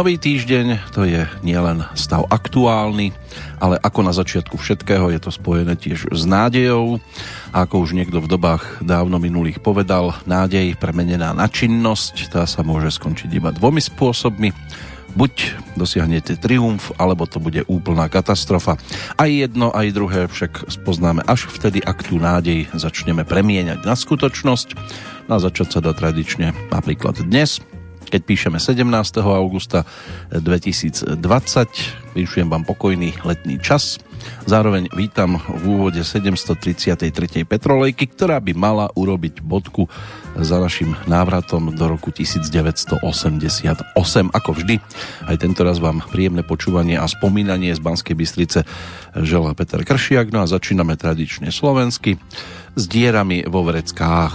Nový týždeň to je nielen stav aktuálny, ale ako na začiatku všetkého je to spojené tiež s nádejou. A ako už niekto v dobách dávno minulých povedal, nádej premenená na činnosť, tá sa môže skončiť iba dvomi spôsobmi. Buď dosiahnete triumf, alebo to bude úplná katastrofa. Aj jedno, aj druhé však spoznáme až vtedy, ak tú nádej začneme premieňať na skutočnosť. Na začať sa dá tradične napríklad dnes, keď píšeme 17. augusta 2020. Vyšujem vám pokojný letný čas. Zároveň vítam v úvode 733. Petrolejky, ktorá by mala urobiť bodku za našim návratom do roku 1988. Ako vždy, aj tento raz vám príjemné počúvanie a spomínanie z Banskej Bystrice želá Peter Kršiak. No a začíname tradične slovensky s dierami vo vreckách.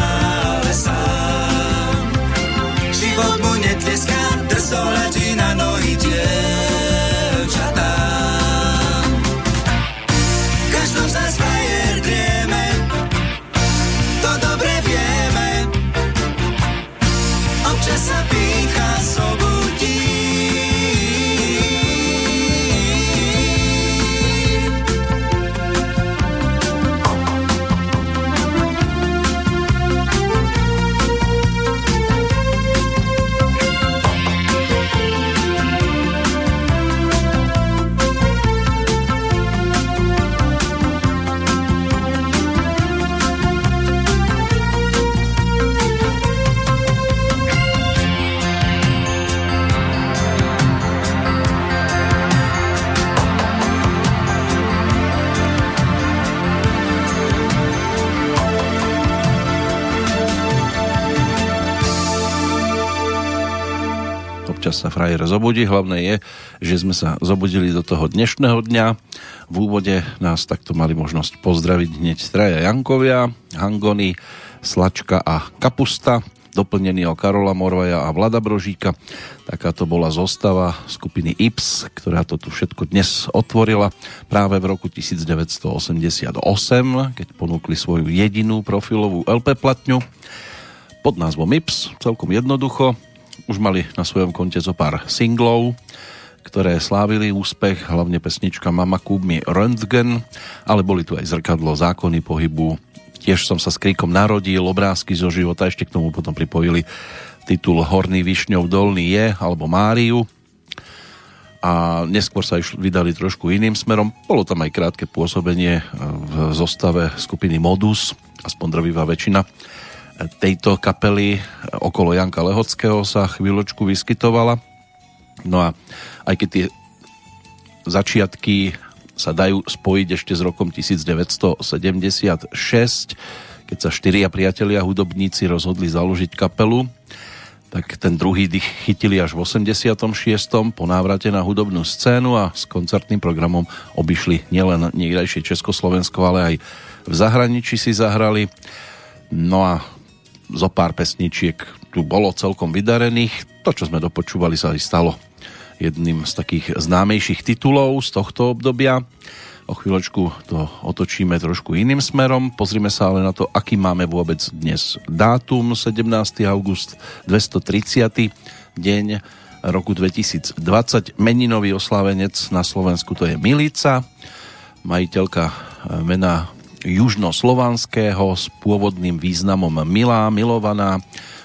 frajer zobudí. Hlavné je, že sme sa zobudili do toho dnešného dňa. V úvode nás takto mali možnosť pozdraviť hneď traja Jankovia, Hangony, Slačka a Kapusta, doplnený o Karola Morvaja a Vlada Brožíka. Takáto bola zostava skupiny Ips, ktorá to tu všetko dnes otvorila práve v roku 1988, keď ponúkli svoju jedinú profilovú LP platňu pod názvom Ips, celkom jednoducho, už mali na svojom konte zo pár singlov, ktoré slávili úspech, hlavne pesnička Mama Kúbmi Röntgen, ale boli tu aj zrkadlo, zákony pohybu, tiež som sa s kríkom narodil, obrázky zo života, ešte k tomu potom pripojili titul Horný Višňov Dolný je, alebo Máriu. A neskôr sa išli, vydali trošku iným smerom. Bolo tam aj krátke pôsobenie v zostave skupiny Modus, aspoň drvivá väčšina tejto kapely okolo Janka Lehockého sa chvíľočku vyskytovala. No a aj keď tie začiatky sa dajú spojiť ešte s rokom 1976, keď sa štyria priatelia hudobníci rozhodli založiť kapelu, tak ten druhý dých chytili až v 86. po návrate na hudobnú scénu a s koncertným programom obišli nielen niekdajšie Československo, ale aj v zahraničí si zahrali. No a zo pár pesničiek tu bolo celkom vydarených. To, čo sme dopočúvali, sa aj stalo jedným z takých známejších titulov z tohto obdobia. O chvíľočku to otočíme trošku iným smerom. Pozrime sa ale na to, aký máme vôbec dnes dátum. 17. august 230. deň roku 2020. Meninový oslávenec na Slovensku to je Milica, majiteľka mena južnoslovanského s pôvodným významom milá, milovaná.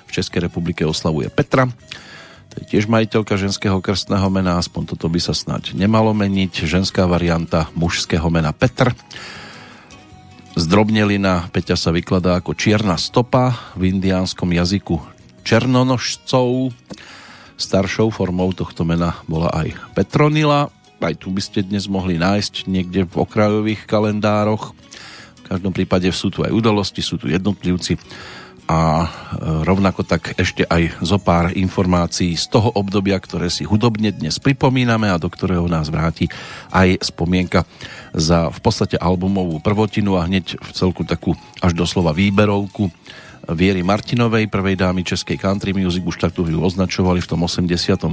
V Českej republike oslavuje Petra to je tiež majiteľka ženského krstného mena, aspoň toto by sa snať nemalo meniť. Ženská varianta mužského mena Petr. Zdrobnelina Peťa sa vykladá ako čierna stopa v indiánskom jazyku černonožcov. Staršou formou tohto mena bola aj Petronila. Aj tu by ste dnes mohli nájsť niekde v okrajových kalendároch. Každom prípade sú tu aj udalosti, sú tu jednotlivci a e, rovnako tak ešte aj zo pár informácií z toho obdobia, ktoré si hudobne dnes pripomíname a do ktorého nás vráti aj spomienka za v podstate albumovú prvotinu a hneď v celku takú až doslova výberovku Viery Martinovej, prvej dámy českej country music, už takto ju označovali v tom 88.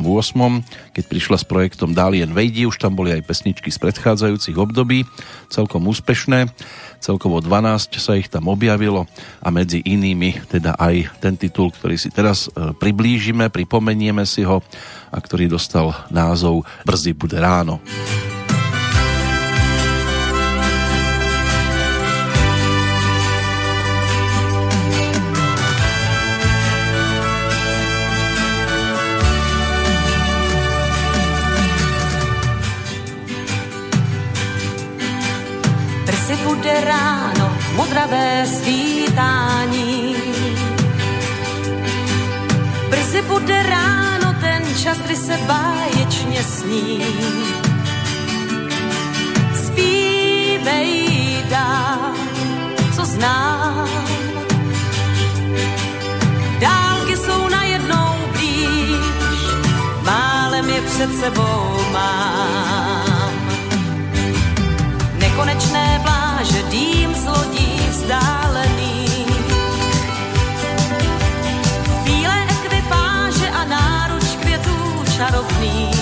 Keď prišla s projektom Dálien Vejdi, už tam boli aj pesničky z predchádzajúcich období, celkom úspešné. Celkovo 12 sa ich tam objavilo a medzi inými teda aj ten titul, ktorý si teraz e, priblížime, pripomenieme si ho a ktorý dostal názov Brzy bude ráno. Modravé svítání. Brzy bude ráno ten čas, kdy se báječně sní. Zpívej dál, co znám. Dálky jsou najednou blíž, málem je před sebou mám. Nekonečné z lodí, vzdálený. Bílé ekvipáže a náruč květů čarovných.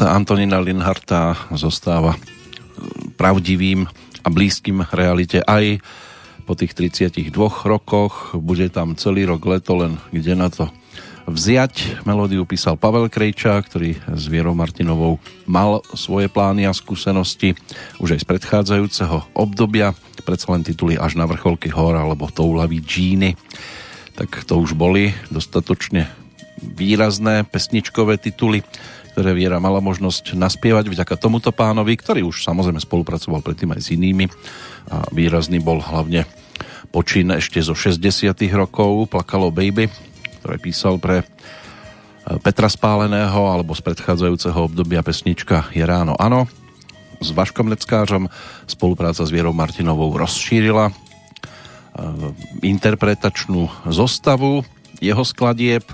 Text Antonina Linharta zostáva pravdivým a blízkym realite aj po tých 32 rokoch. Bude tam celý rok leto, len kde na to vziať. Melódiu písal Pavel Krejča, ktorý s Vierou Martinovou mal svoje plány a skúsenosti už aj z predchádzajúceho obdobia. Predsa len tituly až na vrcholky hor alebo toulaví džíny. Tak to už boli dostatočne výrazné pesničkové tituly ktoré Viera mala možnosť naspievať vďaka tomuto pánovi, ktorý už samozrejme spolupracoval predtým aj s inými a výrazný bol hlavne počín ešte zo 60 rokov Plakalo Baby, ktoré písal pre e, Petra Spáleného alebo z predchádzajúceho obdobia pesnička Je ráno ano. S Vaškom Neckářom spolupráca s Vierou Martinovou rozšírila e, interpretačnú zostavu jeho skladieb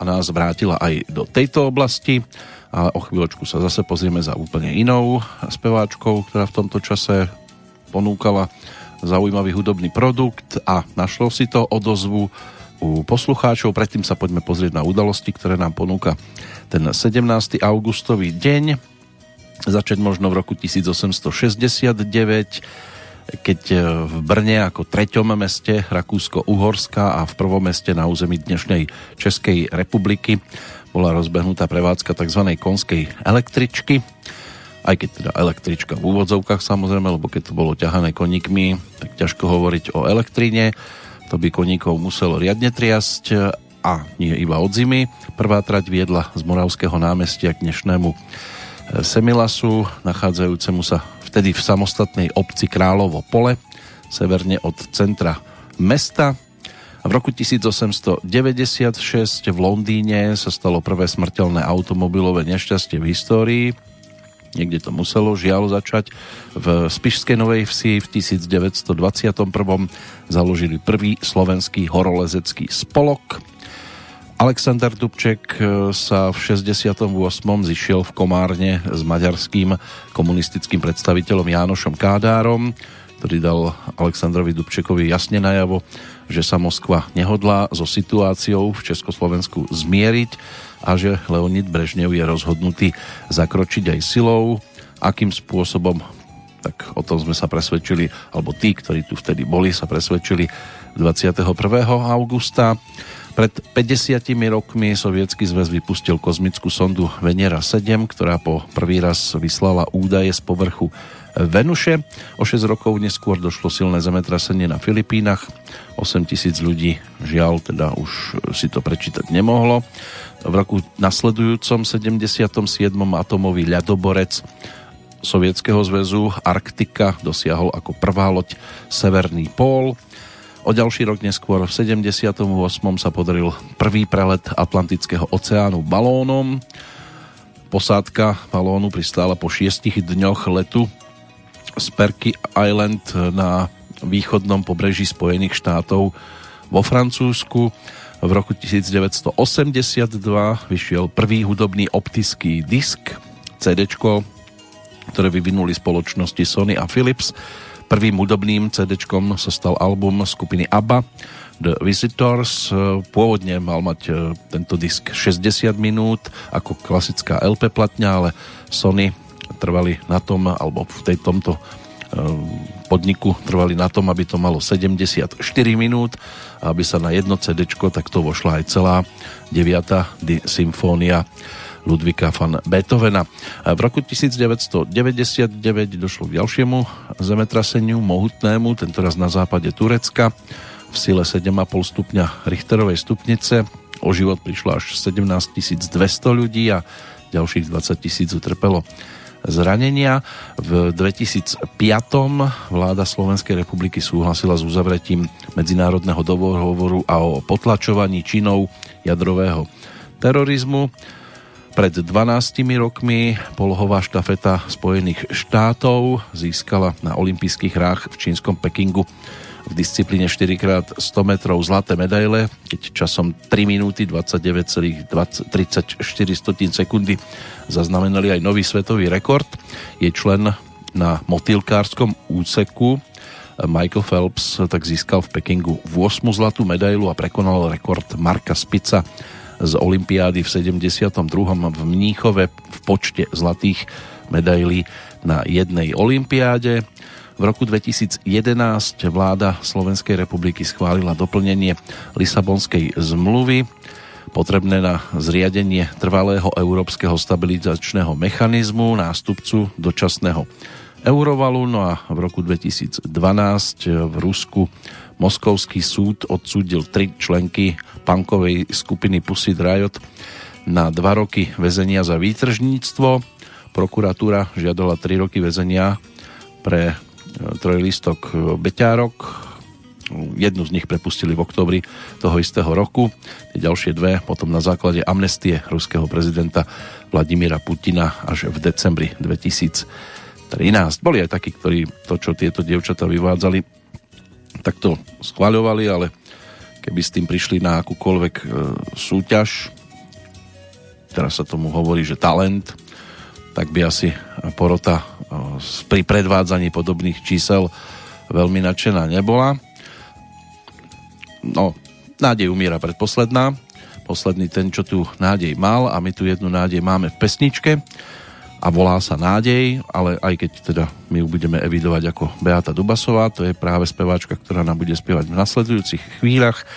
a nás vrátila aj do tejto oblasti a o chvíľočku sa zase pozrieme za úplne inou speváčkou, ktorá v tomto čase ponúkala zaujímavý hudobný produkt a našlo si to odozvu u poslucháčov. Predtým sa poďme pozrieť na udalosti, ktoré nám ponúka ten 17. augustový deň. Začať možno v roku 1869, keď v Brne ako treťom meste Rakúsko-Uhorska a v prvom meste na území dnešnej Českej republiky bola rozbehnutá prevádzka tzv. konskej električky, aj keď teda električka v úvodzovkách samozrejme, lebo keď to bolo ťahané koníkmi, tak ťažko hovoriť o elektríne, to by koníkov muselo riadne triasť a nie iba od zimy. Prvá trať viedla z Moravského námestia k dnešnému e, Semilasu, nachádzajúcemu sa vtedy v samostatnej obci Královo pole, severne od centra mesta. V roku 1896 v Londýne sa stalo prvé smrteľné automobilové nešťastie v histórii. Niekde to muselo žiaľ začať. V Spišskej Novej Vsi v 1921 založili prvý slovenský horolezecký spolok. Alexander Dubček sa v 68. zišiel v Komárne s maďarským komunistickým predstaviteľom Jánošom Kádárom, ktorý dal Alexandrovi Dubčekovi jasne najavo, že sa Moskva nehodlá so situáciou v Československu zmieriť a že Leonid Brežnev je rozhodnutý zakročiť aj silou. Akým spôsobom, tak o tom sme sa presvedčili, alebo tí, ktorí tu vtedy boli, sa presvedčili 21. augusta. Pred 50 rokmi sovietský zväz vypustil kozmickú sondu Venera 7, ktorá po prvý raz vyslala údaje z povrchu Venuše. O 6 rokov neskôr došlo silné zemetrasenie na Filipínach. 8 tisíc ľudí žiaľ teda už si to prečítať nemohlo. V roku nasledujúcom 77. atomový ľadoborec Sovietskeho zväzu Arktika dosiahol ako prvá loď Severný pól. O ďalší rok neskôr v 78. sa podaril prvý prelet Atlantického oceánu balónom. Posádka balónu pristála po šiestich dňoch letu z Perky Island na východnom pobreží Spojených štátov vo Francúzsku. V roku 1982 vyšiel prvý hudobný optický disk CD, ktoré vyvinuli spoločnosti Sony a Philips. Prvým hudobným CD sa stal album skupiny ABBA The Visitors. Pôvodne mal mať e, tento disk 60 minút ako klasická LP platňa, ale Sony trvali na tom, alebo v tej tomto ehm, podniku trvali na tom, aby to malo 74 minút aby sa na jedno CD takto vošla aj celá 9. symfónia Ludvika van Beethovena. V roku 1999 došlo k ďalšiemu zemetraseniu, mohutnému, tentoraz na západe Turecka, v sile 7,5 stupňa Richterovej stupnice. O život prišlo až 17 200 ľudí a ďalších 20 tisíc utrpelo zranenia. V 2005 vláda Slovenskej republiky súhlasila s uzavretím medzinárodného dohovoru a o potlačovaní činov jadrového terorizmu. Pred 12 rokmi polohová štafeta Spojených štátov získala na olympijských hrách v čínskom Pekingu v disciplíne 4x100 metrov zlaté medaile, keď časom 3 minúty 29,34 sekundy zaznamenali aj nový svetový rekord. Je člen na motýlkárskom úseku. Michael Phelps tak získal v Pekingu 8 zlatú medailu a prekonal rekord Marka Spica z Olympiády v 72. v Mníchove v počte zlatých medailí na jednej Olympiáde. V roku 2011 vláda Slovenskej republiky schválila doplnenie Lisabonskej zmluvy potrebné na zriadenie trvalého európskeho stabilizačného mechanizmu, nástupcu dočasného eurovalu. No a v roku 2012 v Rusku Moskovský súd odsúdil tri členky punkovej skupiny Pussy Riot na dva roky väzenia za výtržníctvo. Prokuratúra žiadala 3 roky väzenia pre e, trojlistok Beťárok, jednu z nich prepustili v oktobri toho istého roku, tie ďalšie dve potom na základe amnestie ruského prezidenta Vladimíra Putina až v decembri 2013. Boli aj takí, ktorí to, čo tieto dievčatá vyvádzali, takto schváľovali, ale keby s tým prišli na akúkoľvek e, súťaž, teraz sa tomu hovorí, že talent, tak by asi porota e, pri predvádzaní podobných čísel veľmi nadšená nebola no, nádej umiera predposledná. Posledný ten, čo tu nádej mal a my tu jednu nádej máme v pesničke a volá sa Nádej, ale aj keď teda my ju budeme evidovať ako Beata Dubasová, to je práve speváčka, ktorá nám bude spievať v nasledujúcich chvíľach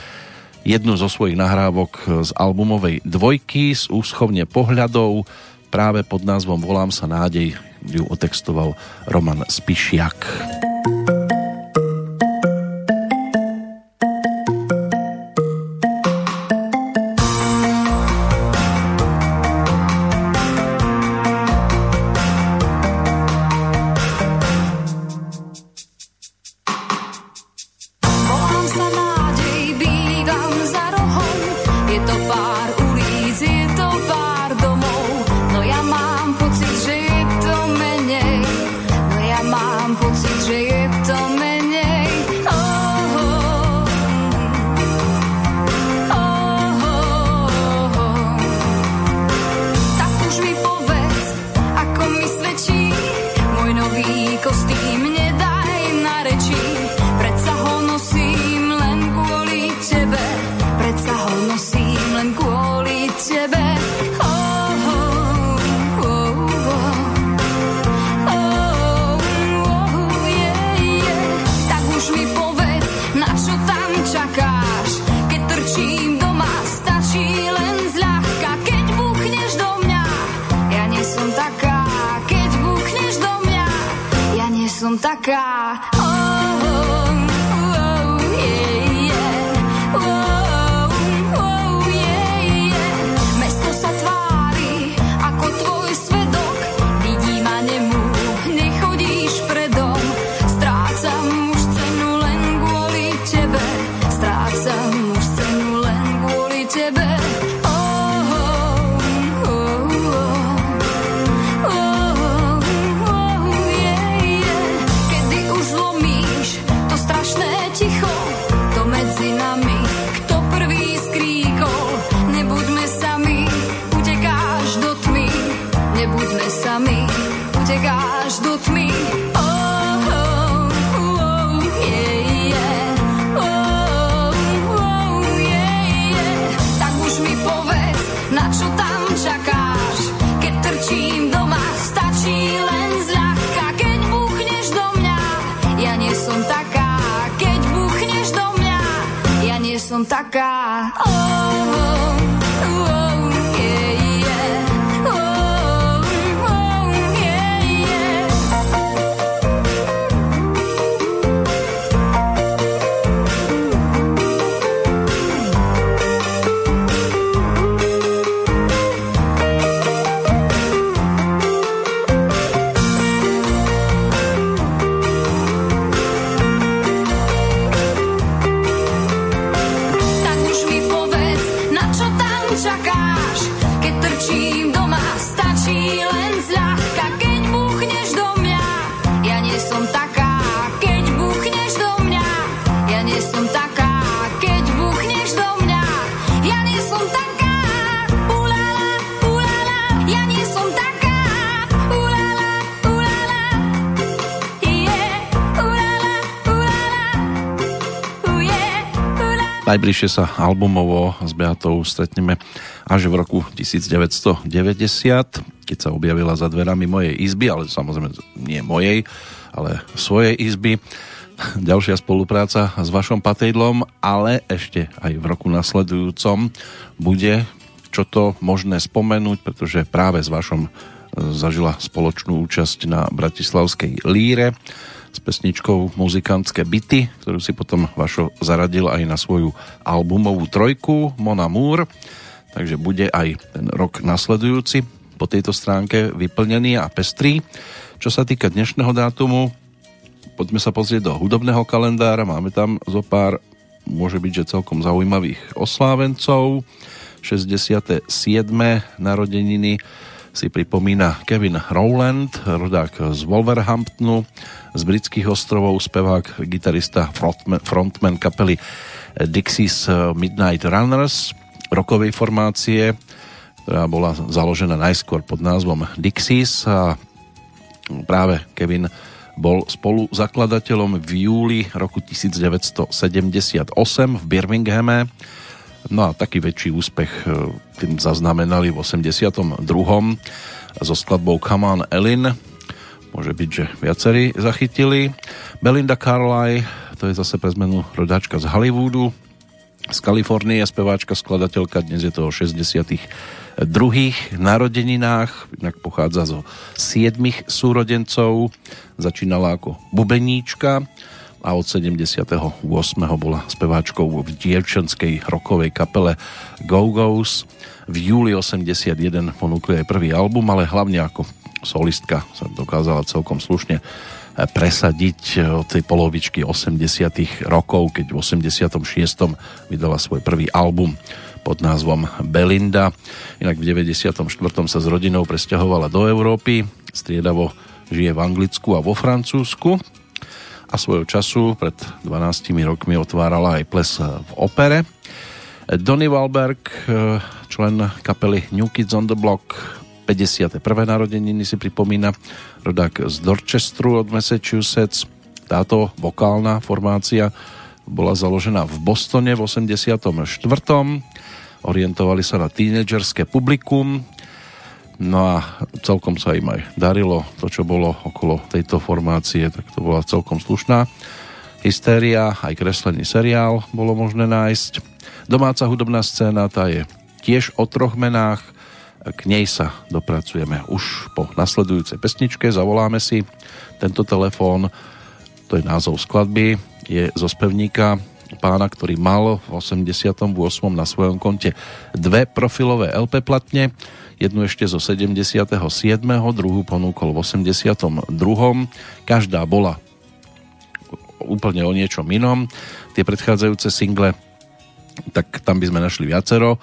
jednu zo svojich nahrávok z albumovej dvojky z úschovne pohľadov práve pod názvom Volám sa nádej ju otextoval Roman Spišiak. blízkosti k hymne čo tam Najbližšie sa albumovo s Beatou stretneme až v roku 1990, keď sa objavila za dverami mojej izby, ale samozrejme nie mojej, ale svojej izby. Ďalšia spolupráca s vašom patejdlom, ale ešte aj v roku nasledujúcom bude čo to možné spomenúť, pretože práve s vašom zažila spoločnú účasť na Bratislavskej líre s pesničkou Muzikantské byty, ktorú si potom Vašo zaradil aj na svoju albumovú trojku Mon Amour, takže bude aj ten rok nasledujúci po tejto stránke vyplnený a pestrý. Čo sa týka dnešného dátumu, poďme sa pozrieť do hudobného kalendára, máme tam zo pár, môže byť, že celkom zaujímavých oslávencov. 67. narodeniny si pripomína Kevin Rowland, rodák z Wolverhamptonu, z britských ostrovov, spevák, gitarista, frontman, frontman kapely Dixies Midnight Runners, rokovej formácie, ktorá bola založená najskôr pod názvom Dixies a práve Kevin bol spolu zakladateľom v júli roku 1978 v Birminghame No a taký väčší úspech e, tým zaznamenali v 82. so skladbou Come on Ellen. Môže byť, že viacerí zachytili. Belinda Carlyle, to je zase pre zmenu rodáčka z Hollywoodu, z Kalifornie, speváčka, skladateľka, dnes je to o 60 druhých narodeninách, inak pochádza zo siedmých súrodencov, začínala ako bubeníčka, a od 78. bola speváčkou v dievčenskej rokovej kapele Go-Go's. V júli 81 ponúkli aj prvý album, ale hlavne ako solistka sa dokázala celkom slušne presadiť od tej polovičky 80 rokov, keď v 86. vydala svoj prvý album pod názvom Belinda. Inak v 94. sa s rodinou presťahovala do Európy, striedavo žije v Anglicku a vo Francúzsku a svojho času pred 12 rokmi otvárala aj ples v opere. Donny Wahlberg, člen kapely New Kids on the Block, 51. narodeniny si pripomína rodák z Dorchesteru od Massachusetts. Táto vokálna formácia bola založená v Bostone v 84. Orientovali sa na tínedžerské publikum, No a celkom sa im aj darilo to, čo bolo okolo tejto formácie, tak to bola celkom slušná hystéria, aj kreslený seriál bolo možné nájsť. Domáca hudobná scéna, tá je tiež o troch menách, k nej sa dopracujeme už po nasledujúcej pesničke, zavoláme si tento telefón, to je názov skladby, je zo spevníka pána, ktorý mal v 88. na svojom konte dve profilové LP platne, jednu ešte zo 77. druhú ponúkol v 82. Každá bola úplne o niečom inom. Tie predchádzajúce single, tak tam by sme našli viacero e,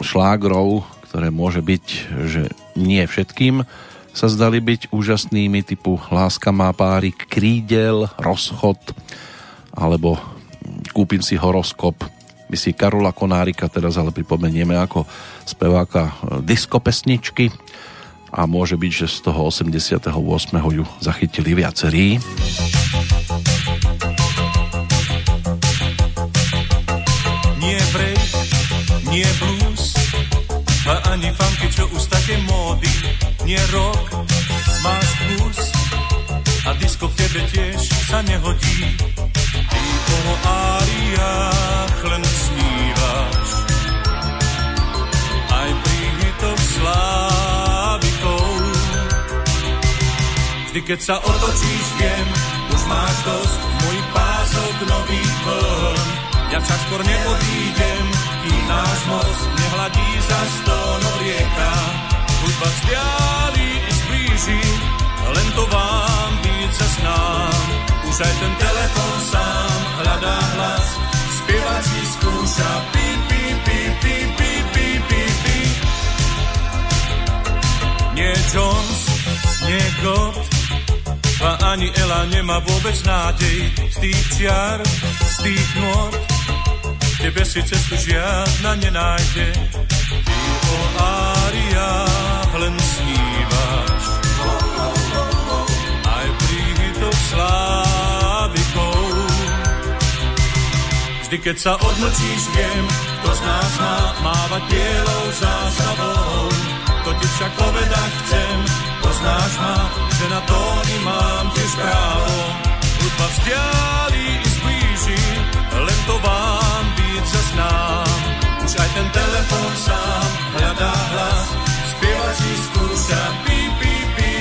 šlágrov, ktoré môže byť, že nie všetkým sa zdali byť úžasnými typu Láska má párik, Krídel, Rozchod alebo Kúpim si horoskop my si Karola Konárika teraz ale pripomenieme ako speváka e, diskopesničky a môže byť, že z toho 88. ju zachytili viacerí. Nie break, nie blues a ani funky, čo už také módy, nie rock, máš plus a disko v tebe tiež sa nehodí o áriách len snívaš. Hitoch slávikov. Vždy, keď sa otočíš, viem, už máš dosť mojich pások nových vln. Ja však skôr neodídem, kým náš most nehladí za stono rieka. Hudba vzdiali i zblíži, len to vám sa snám už aj ten telefon sám hľadá hlas, spievať si skúša pi, Nie Jones, nie God, a ani Ela nemá vôbec nádej z tých čiar, z tých nôd. Tebe si cestu žiadna nenájde, ty o áriách len snívaš. Aj pri hitoch sláv Vždy, Vždy, keď sa odmlčíš, viem, kto z nás má mávať bielou zástavou. To ti však povedať chcem, poznáš ma, že na tóny mám tiež právo. Hudba vzdialí i zblíži, len to vám byť zas nám. Už aj ten telefon sám hľadá hlas, spievať si skúša, píp, píp, píp.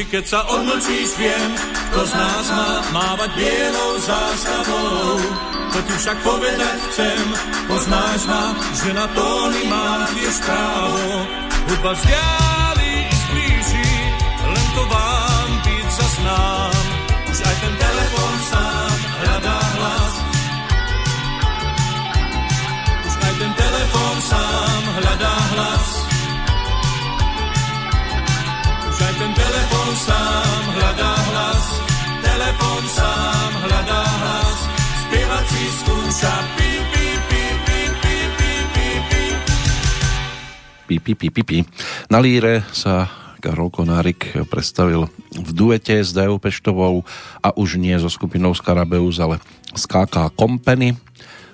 Vždy, keď sa odmlčíš, viem, kto z nás má mávať bielou zástavou. To ti však povedať chcem, poznáš ma, že na tóny mám tiež právo. Hudba vzdiali i zblíži, len to vám byť zas nám. Už aj ten telefon sám hľadá hlas. Už aj ten telefon sám hľadá hlas. Už aj ten telefon sám hľadá hlas. Telefon sám hľadá hlas. Skúša pi, pi, pi, pi, pi, pi, pi, pi. Pi, pi, pi, pi, pi. Na líre sa Karol Konárik predstavil v duete s Dajou Peštovou a už nie so skupinou Skarabeus, ale z KK Company.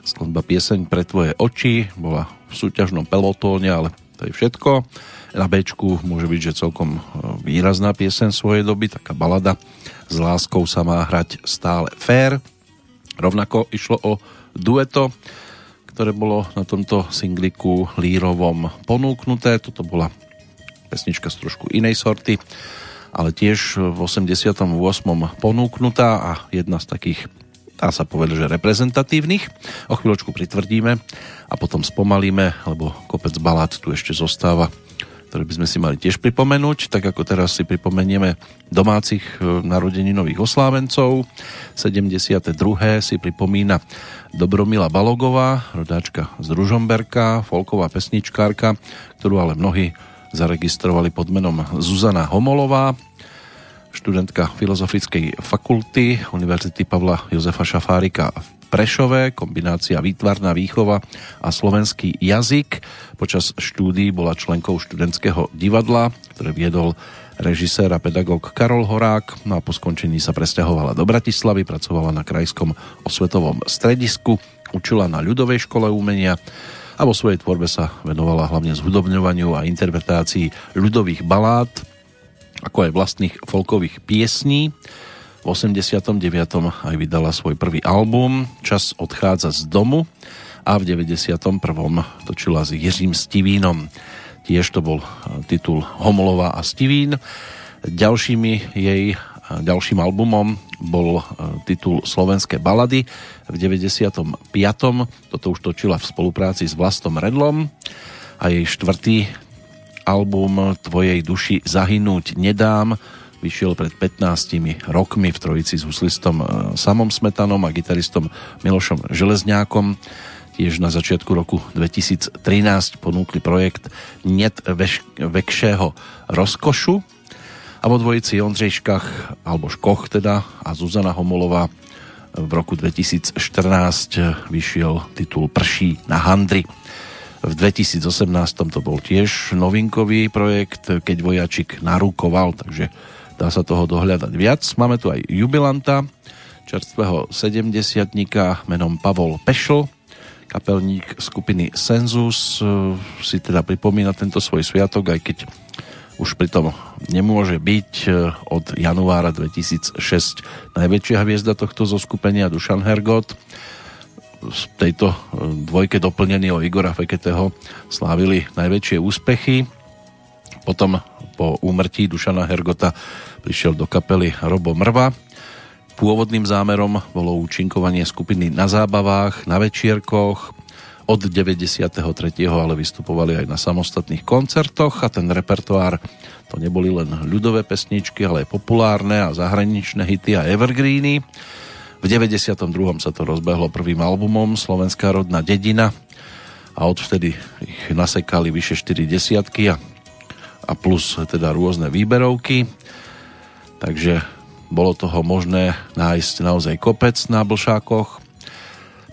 Skladba Pieseň pre tvoje oči bola v súťažnom pelotóne, ale to je všetko. Na Bčku môže byť, že celkom e, výrazná piesen svojej doby, taká balada s láskou sa má hrať stále fair. Rovnako išlo o dueto, ktoré bolo na tomto singliku lírovom ponúknuté. Toto bola pesnička z trošku inej sorty, ale tiež v 88. ponúknutá a jedna z takých dá sa povedať, že reprezentatívnych. O chvíľočku pritvrdíme a potom spomalíme, lebo kopec balát tu ešte zostáva, ktoré by sme si mali tiež pripomenúť, tak ako teraz si pripomenieme domácich e, narodeninových oslávencov. 72. si pripomína Dobromila Balogová, rodáčka z Ružomberka, folková pesničkárka, ktorú ale mnohí zaregistrovali pod menom Zuzana Homolová, študentka Filozofickej fakulty Univerzity Pavla Jozefa Šafárika v Prešove, kombinácia výtvarná výchova a slovenský jazyk. Počas štúdií bola členkou študentského divadla, ktoré viedol režisér a pedagóg Karol Horák. No a po skončení sa presťahovala do Bratislavy, pracovala na krajskom osvetovom stredisku, učila na ľudovej škole umenia a vo svojej tvorbe sa venovala hlavne zhudobňovaniu a interpretácii ľudových balád, ako aj vlastných folkových piesní. V 89. aj vydala svoj prvý album Čas odchádza z domu a v 91. točila s Jiřím Stivínom. Tiež to bol titul Homolova a Stivín. Ďalšími jej ďalším albumom bol titul Slovenské balady v 95. Toto už točila v spolupráci s Vlastom Redlom a jej štvrtý album Tvojej duši zahynúť nedám vyšiel pred 15 rokmi v trojici s huslistom e, Samom Smetanom a gitaristom Milošom Železňákom. Tiež na začiatku roku 2013 ponúkli projekt Net vekšého rozkošu a vo dvojici Ondřej Škach, alebo Škoch teda, a Zuzana Homolová v roku 2014 vyšiel titul Prší na handry. V 2018 to bol tiež novinkový projekt, keď vojačik narúkoval, takže dá sa toho dohľadať viac. Máme tu aj jubilanta, čerstvého 70 menom Pavol Pešl, kapelník skupiny Senzus si teda pripomína tento svoj sviatok, aj keď už pritom nemôže byť e, od januára 2006 najväčšia hviezda tohto zoskupenia Dušan Hergot. Z tejto e, dvojke doplnený o Igora Feketeho slávili najväčšie úspechy. Potom po úmrtí Dušana Hergota prišiel do kapely Robo Mrva. Pôvodným zámerom bolo účinkovanie skupiny na zábavách, na večierkoch, od 93. ale vystupovali aj na samostatných koncertoch a ten repertoár to neboli len ľudové pesničky, ale aj populárne a zahraničné hity a evergreeny. V 92. sa to rozbehlo prvým albumom Slovenská rodná dedina a odvtedy ich nasekali vyše 4 desiatky a, a plus teda rôzne výberovky. Takže bolo toho možné nájsť naozaj kopec na Blšákoch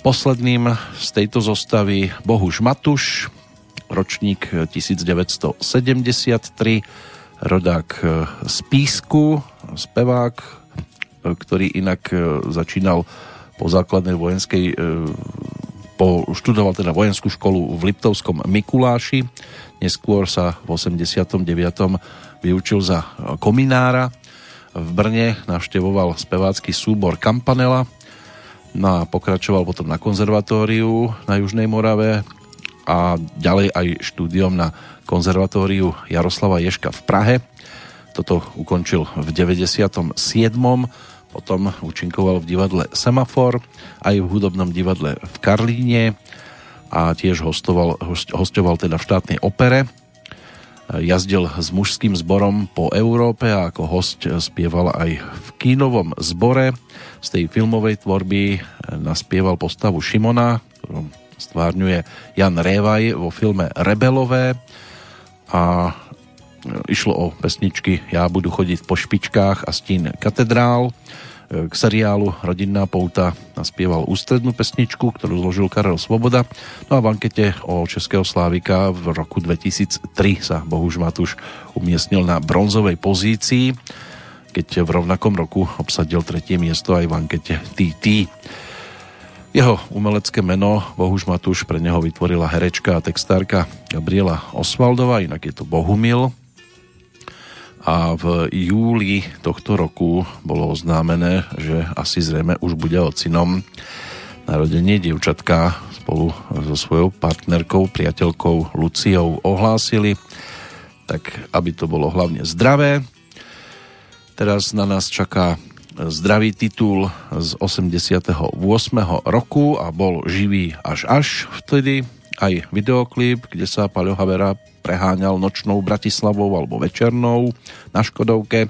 Posledným z tejto zostavy Bohuž Matuš, ročník 1973, rodák z Písku, spevák, ktorý inak začínal po základnej vojenskej po, študoval teda vojenskú školu v Liptovskom Mikuláši, neskôr sa v 89. vyučil za kominára. V Brne navštevoval spevácky súbor Kampanela, no a pokračoval potom na konzervatóriu na Južnej Morave a ďalej aj štúdiom na konzervatóriu Jaroslava Ješka v Prahe. Toto ukončil v 97 potom účinkoval v divadle Semafor, aj v hudobnom divadle v Karlíne a tiež hostoval, host, hostoval teda v štátnej opere. Jazdil s mužským zborom po Európe a ako host spieval aj v kínovom zbore. Z tej filmovej tvorby naspieval postavu Šimona, ktorom stvárňuje Jan Révaj vo filme Rebelové a išlo o pesničky Ja budu chodiť po špičkách a Stín katedrál. K seriálu Rodinná pouta naspieval ústrednú pesničku, ktorú zložil Karel Svoboda. No a v ankete o Českého Slávika v roku 2003 sa Bohuž Matúš umiestnil na bronzovej pozícii, keď v rovnakom roku obsadil tretie miesto aj v ankete TT. Jeho umelecké meno Bohuž Matúš pre neho vytvorila herečka a textárka Gabriela Osvaldová, inak je to Bohumil, a v júli tohto roku bolo oznámené, že asi zrejme už bude ocinom narodenie dievčatka spolu so svojou partnerkou, priateľkou Luciou ohlásili, tak aby to bolo hlavne zdravé. Teraz na nás čaká zdravý titul z 88. roku a bol živý až až vtedy aj videoklip, kde sa Paľo Havera preháňal nočnou Bratislavou alebo večernou na Škodovke.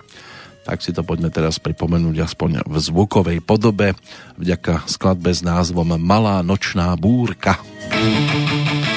Tak si to poďme teraz pripomenúť aspoň v zvukovej podobe vďaka skladbe s názvom Malá nočná búrka. sa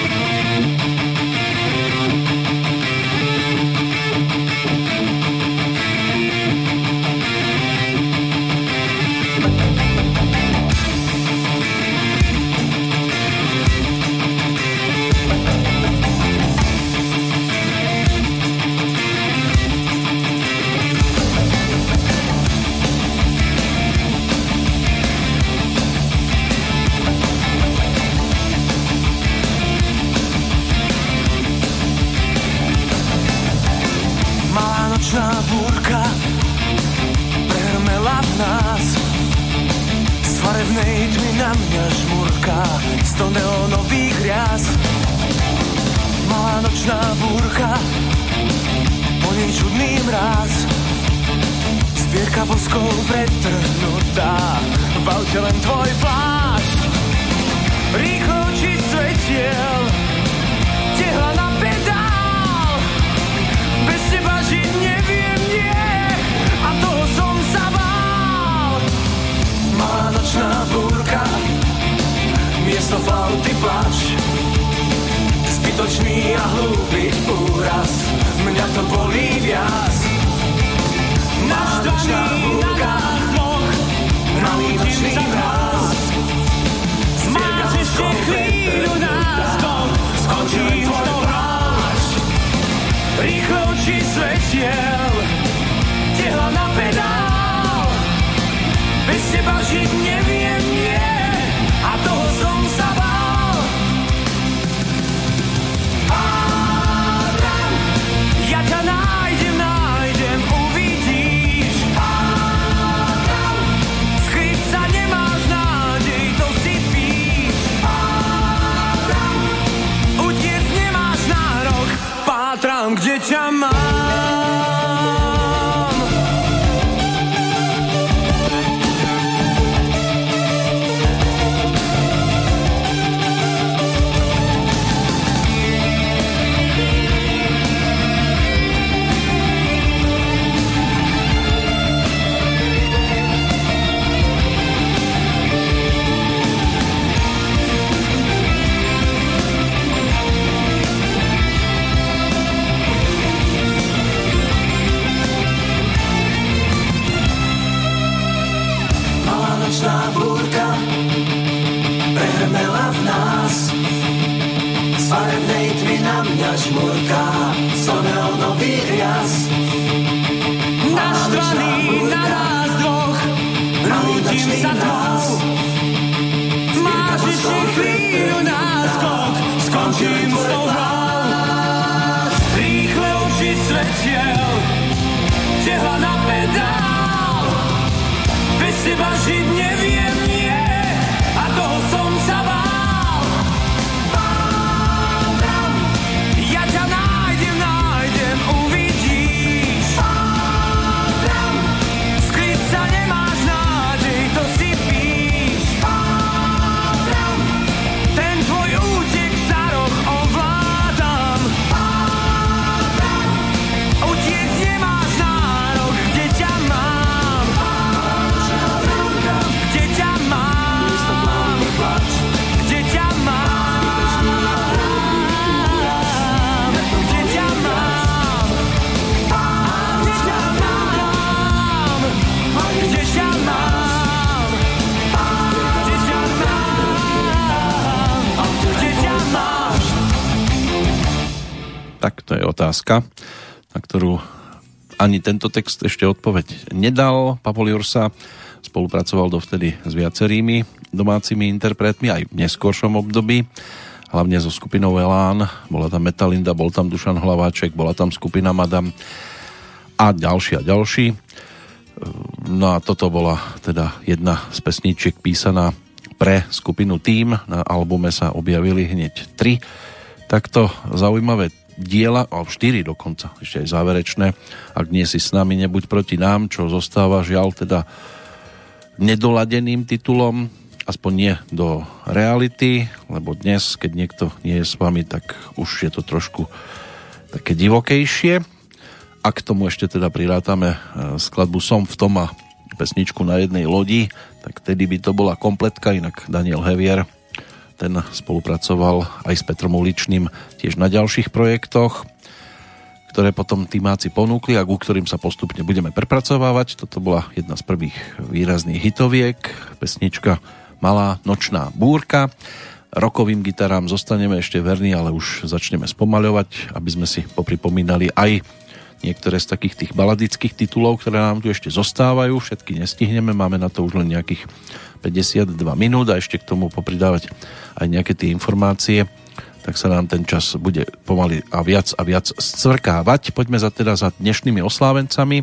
otázka, na ktorú ani tento text ešte odpoveď nedal. Pavol Jursa spolupracoval dovtedy s viacerými domácimi interpretmi aj v neskôršom období, hlavne so skupinou Elán. Bola tam Metalinda, bol tam Dušan Hlaváček, bola tam skupina Madam a ďalší a ďalší. No a toto bola teda jedna z pesníčiek písaná pre skupinu Team. Na albume sa objavili hneď tri takto zaujímavé diela, alebo štyri dokonca, ešte aj záverečné. Ak nie si s nami, nebuď proti nám, čo zostáva žiaľ teda nedoladeným titulom, aspoň nie do reality, lebo dnes, keď niekto nie je s vami, tak už je to trošku také divokejšie. A k tomu ešte teda prirátame e, skladbu Som v tom a pesničku na jednej lodi, tak tedy by to bola kompletka, inak Daniel Hevier ten spolupracoval aj s Petrom Uličným tiež na ďalších projektoch, ktoré potom týmáci ponúkli a ku ktorým sa postupne budeme prepracovávať. Toto bola jedna z prvých výrazných hitoviek, pesnička Malá nočná búrka. Rokovým gitarám zostaneme ešte verní, ale už začneme spomaľovať, aby sme si popripomínali aj niektoré z takých tých baladických titulov, ktoré nám tu ešte zostávajú. Všetky nestihneme, máme na to už len nejakých 52 minút a ešte k tomu popridávať aj nejaké tie informácie, tak sa nám ten čas bude pomaly a viac a viac scvrkávať. Poďme za teda za dnešnými oslávencami,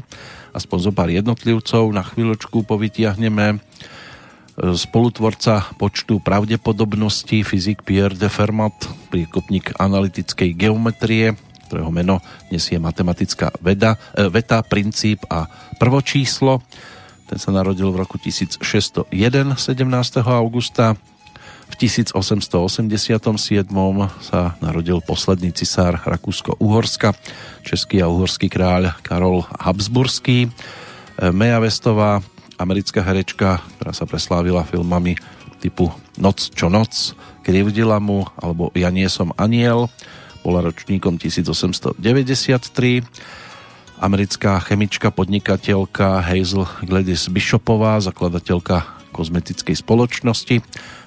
aspoň zo pár jednotlivcov, na chvíľočku povytiahneme spolutvorca počtu pravdepodobností fyzik Pierre de Fermat, príkopník analytickej geometrie, ktorého meno nesie matematická veda, e, veta, princíp a prvočíslo. Ten sa narodil v roku 1601, 17. augusta. V 1887 sa narodil posledný cisár Rakúsko-Uhorska, český a uhorský kráľ Karol Habsburský. E, Meja Vestová, americká herečka, ktorá sa preslávila filmami typu Noc čo noc, Krivdila mu, alebo Ja nie som aniel, bola ročníkom 1893. Americká chemička, podnikateľka Hazel Gladys Bishopová, zakladateľka kozmetickej spoločnosti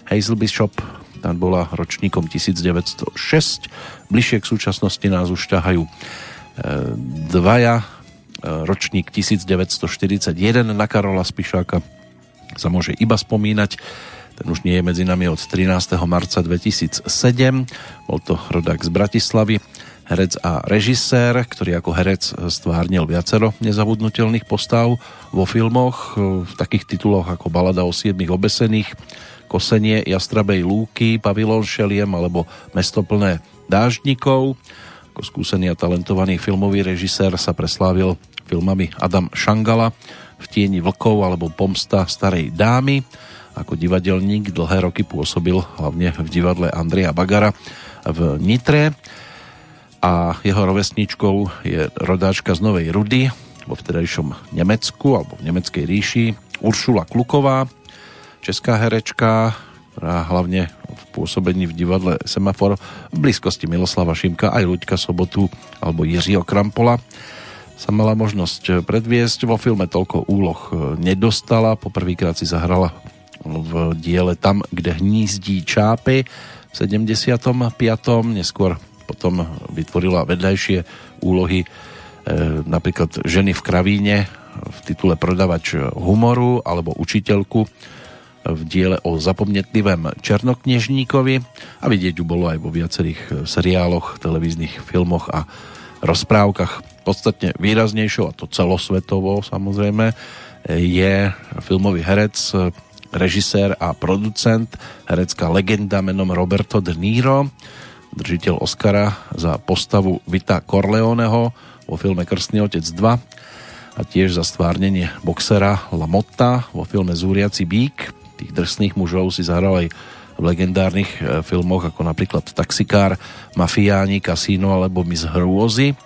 Hazel Bishop, tam bola ročníkom 1906. Bližšie k súčasnosti nás už ťahajú e, dvaja, e, ročník 1941 na Karola Spišáka sa môže iba spomínať ten už nie je medzi nami od 13. marca 2007. Bol to rodák z Bratislavy, herec a režisér, ktorý ako herec stvárnil viacero nezabudnutelných postav vo filmoch, v takých tituloch ako Balada o siedmých obesených, Kosenie Jastrabej lúky, Pavilon Šeliem alebo Mesto plné dáždnikov. Ako skúsený a talentovaný filmový režisér sa preslávil filmami Adam Šangala, V tieni vlkov alebo Pomsta starej dámy ako divadelník dlhé roky pôsobil hlavne v divadle Andreja Bagara v Nitre a jeho rovesničkou je rodáčka z Novej Rudy vo vtedajšom Nemecku alebo v Nemeckej ríši Uršula Kluková, česká herečka, ktorá hlavne v pôsobení v divadle Semafor v blízkosti Miloslava Šimka aj Luďka Sobotu alebo Jiřího Krampola sa mala možnosť predviesť. Vo filme toľko úloh nedostala, poprvýkrát si zahrala v diele Tam, kde hnízdí čápy v 75. Neskôr potom vytvorila vedľajšie úlohy e, napríklad Ženy v kravíne v titule Prodavač humoru alebo Učiteľku v diele o zapomnetlivém Černoknežníkovi a vidieť ju bolo aj vo viacerých seriáloch, televíznych filmoch a rozprávkach. Podstatne výraznejšou, a to celosvetovo samozrejme, je filmový herec, režisér a producent, herecká legenda menom Roberto De Niro, držiteľ Oscara za postavu Vita Corleoneho vo filme Krstný otec 2 a tiež za stvárnenie boxera La Motta vo filme Zúriaci bík. Tých drsných mužov si zahral aj v legendárnych e, filmoch ako napríklad Taxikár, Mafiáni, Kasíno alebo Miss Hrôzy.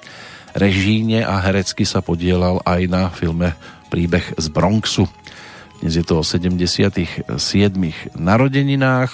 Režíne a herecky sa podielal aj na filme Príbeh z Bronxu. Dnes je to o 77. narodeninách.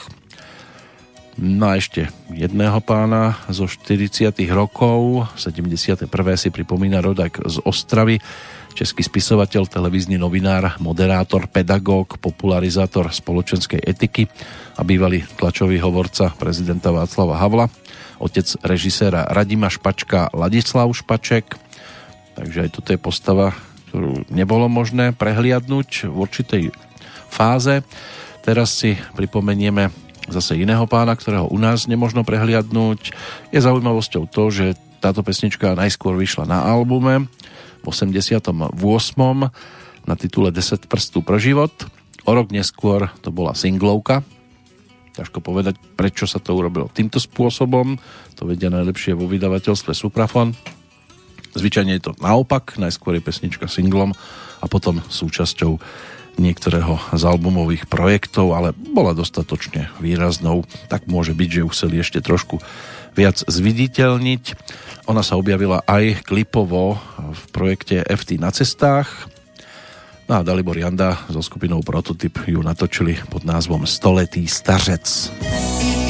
No a ešte jedného pána zo 40. rokov. 71. si pripomína rodak z Ostravy, český spisovateľ, televízny novinár, moderátor, pedagóg, popularizátor spoločenskej etiky a bývalý tlačový hovorca prezidenta Václava Havla, otec režiséra Radima Špačka Ladislav Špaček. Takže aj toto je postava, ktorú nebolo možné prehliadnúť v určitej fáze. Teraz si pripomenieme zase iného pána, ktorého u nás nemožno prehliadnúť. Je zaujímavosťou to, že táto pesnička najskôr vyšla na albume v 88. na titule 10 prstú pro život. O rok neskôr to bola singlovka. Ťažko povedať, prečo sa to urobilo týmto spôsobom. To vedia najlepšie vo vydavateľstve Suprafon. Zvyčajne je to naopak, najskôr je pesnička singlom a potom súčasťou niektorého z albumových projektov, ale bola dostatočne výraznou, tak môže byť, že ju chceli ešte trošku viac zviditeľniť. Ona sa objavila aj klipovo v projekte FT na cestách. No a Dalibor Janda so skupinou Prototyp ju natočili pod názvom Stoletý stařec. Mlčky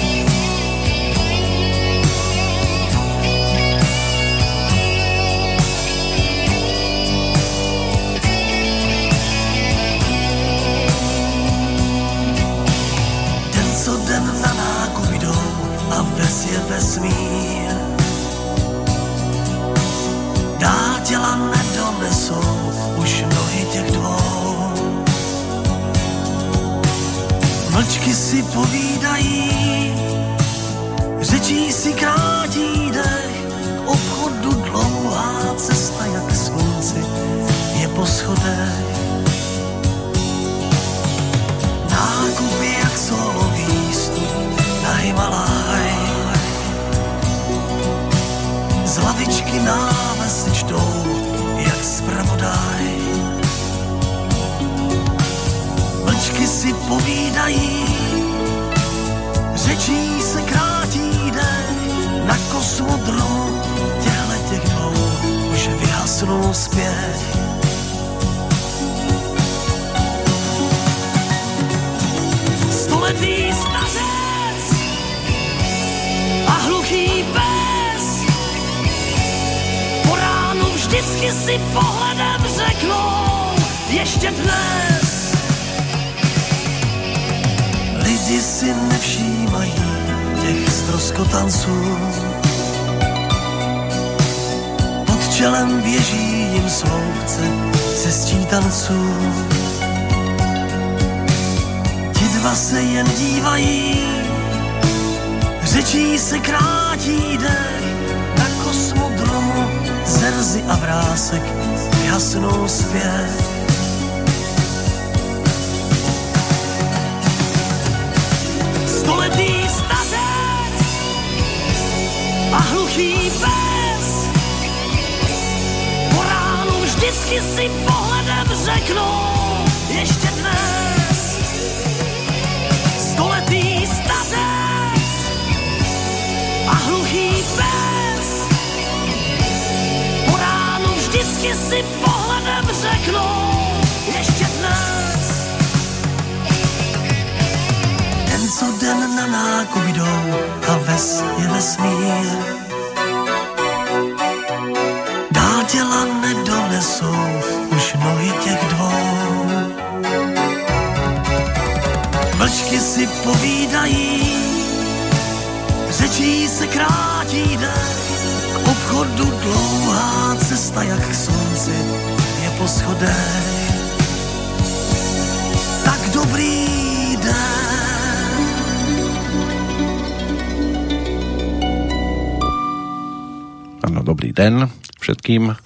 si povídají, řečí si krátí dech, k obchodu dlouhá cesta jak slunci je po schodech. Nákup je jak solo výstup na Himalaj. Z lavičky návesy čtou jak zpravodaj. Mlčky si povídají, kosmodromu těhle těch dvou už vyhasnou zpět. Stoletý stařec a hluchý pes po ránu vždycky si pohledem řeknou ještě dnes lidi si nevšímají těch stroskotanců. Čelem běží jim sloupce ze sčítanců. Ti dva se jen dívají, řečí se krátí dech na kosmodromu, zerzy a vrásek vyhasnou zpět stoletý stařec a hluchý pes. Vždycky si pohledem řeknou ještě dnes. Stoletý stařec a hluchý pes. Po ránu vždycky si pohledem řeknou co den na nákup jdou a ves je vesmír. Dál těla nedonesou už nohy těch dvou. Vlčky si povídají, řečí se krátí den, k obchodu dlouhá cesta jak k slunci je po schodech. Tak dobrý den. Áno, dobrý den všetkým,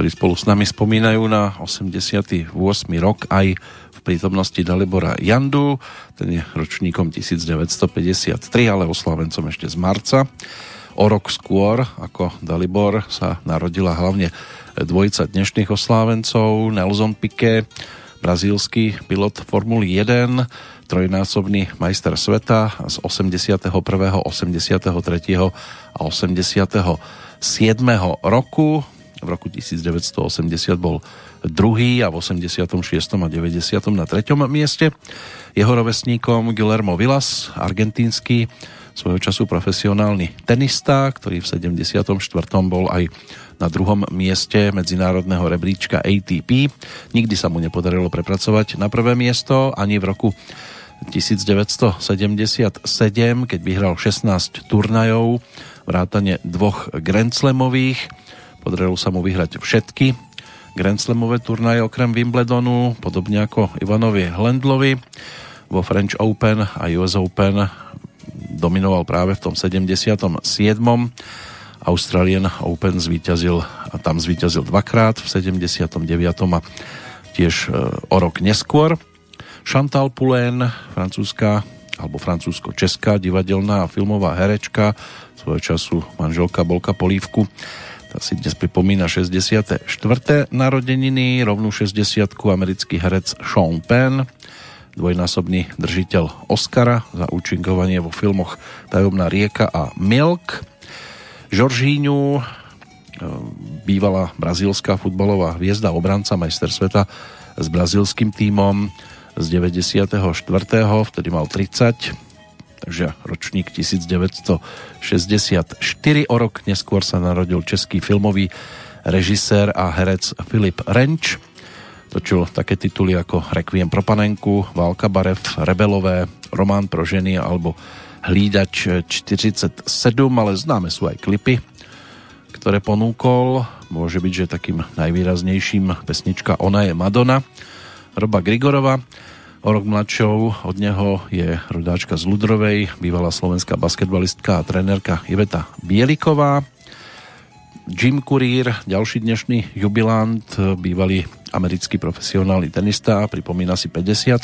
ktorí spolu s nami spomínajú na 88. rok aj v prítomnosti Dalibora Jandu. Ten je ročníkom 1953, ale oslavencom ešte z marca. O rok skôr ako Dalibor sa narodila hlavne dvojica dnešných oslávencov Nelson Piquet, brazílsky pilot Formuly 1, trojnásobný majster sveta z 81., 83. a 87. roku. V roku 1980 bol druhý a v 86. a 90. na treťom mieste. Jeho rovesníkom Guillermo Vilas, argentínsky, svojho času profesionálny tenista, ktorý v 74. bol aj na druhom mieste medzinárodného rebríčka ATP. Nikdy sa mu nepodarilo prepracovať na prvé miesto ani v roku 1977, keď vyhral 16 turnajov, vrátane dvoch Grand Slamových. Podarilo sa mu vyhrať všetky Grand Slamové turnaje okrem Wimbledonu, podobne ako Ivanovi Hlendlovi. Vo French Open a US Open dominoval práve v tom 77. Australian Open zvíťazil a tam zvíťazil dvakrát v 79. a tiež e, o rok neskôr. Chantal Poulain, francúzska alebo francúzsko-česká divadelná a filmová herečka, svojho času manželka Bolka Polívku, tá si dnes pripomína 64. narodeniny, rovnú 60 americký herec Sean Penn, dvojnásobný držiteľ Oscara za účinkovanie vo filmoch Tajomná rieka a Milk, Žoržíňu, e, bývalá brazílska futbalová hviezda, obranca, majster sveta s brazílským tímom z 94. vtedy mal 30 takže ročník 1964 o rok neskôr sa narodil český filmový režisér a herec Filip Renč točil také tituly ako Requiem pro panenku, Válka barev, Rebelové, Román pro ženy alebo Hlídač 47, ale známe sú aj klipy, ktoré ponúkol. Môže byť, že takým najvýraznejším pesnička Ona je Madonna, Roba Grigorova. O rok mladšou od neho je rodáčka z Ludrovej, bývalá slovenská basketbalistka a trenérka Iveta Bieliková. Jim Courier, ďalší dnešný jubilant, bývalý americký profesionálny tenista, pripomína si 50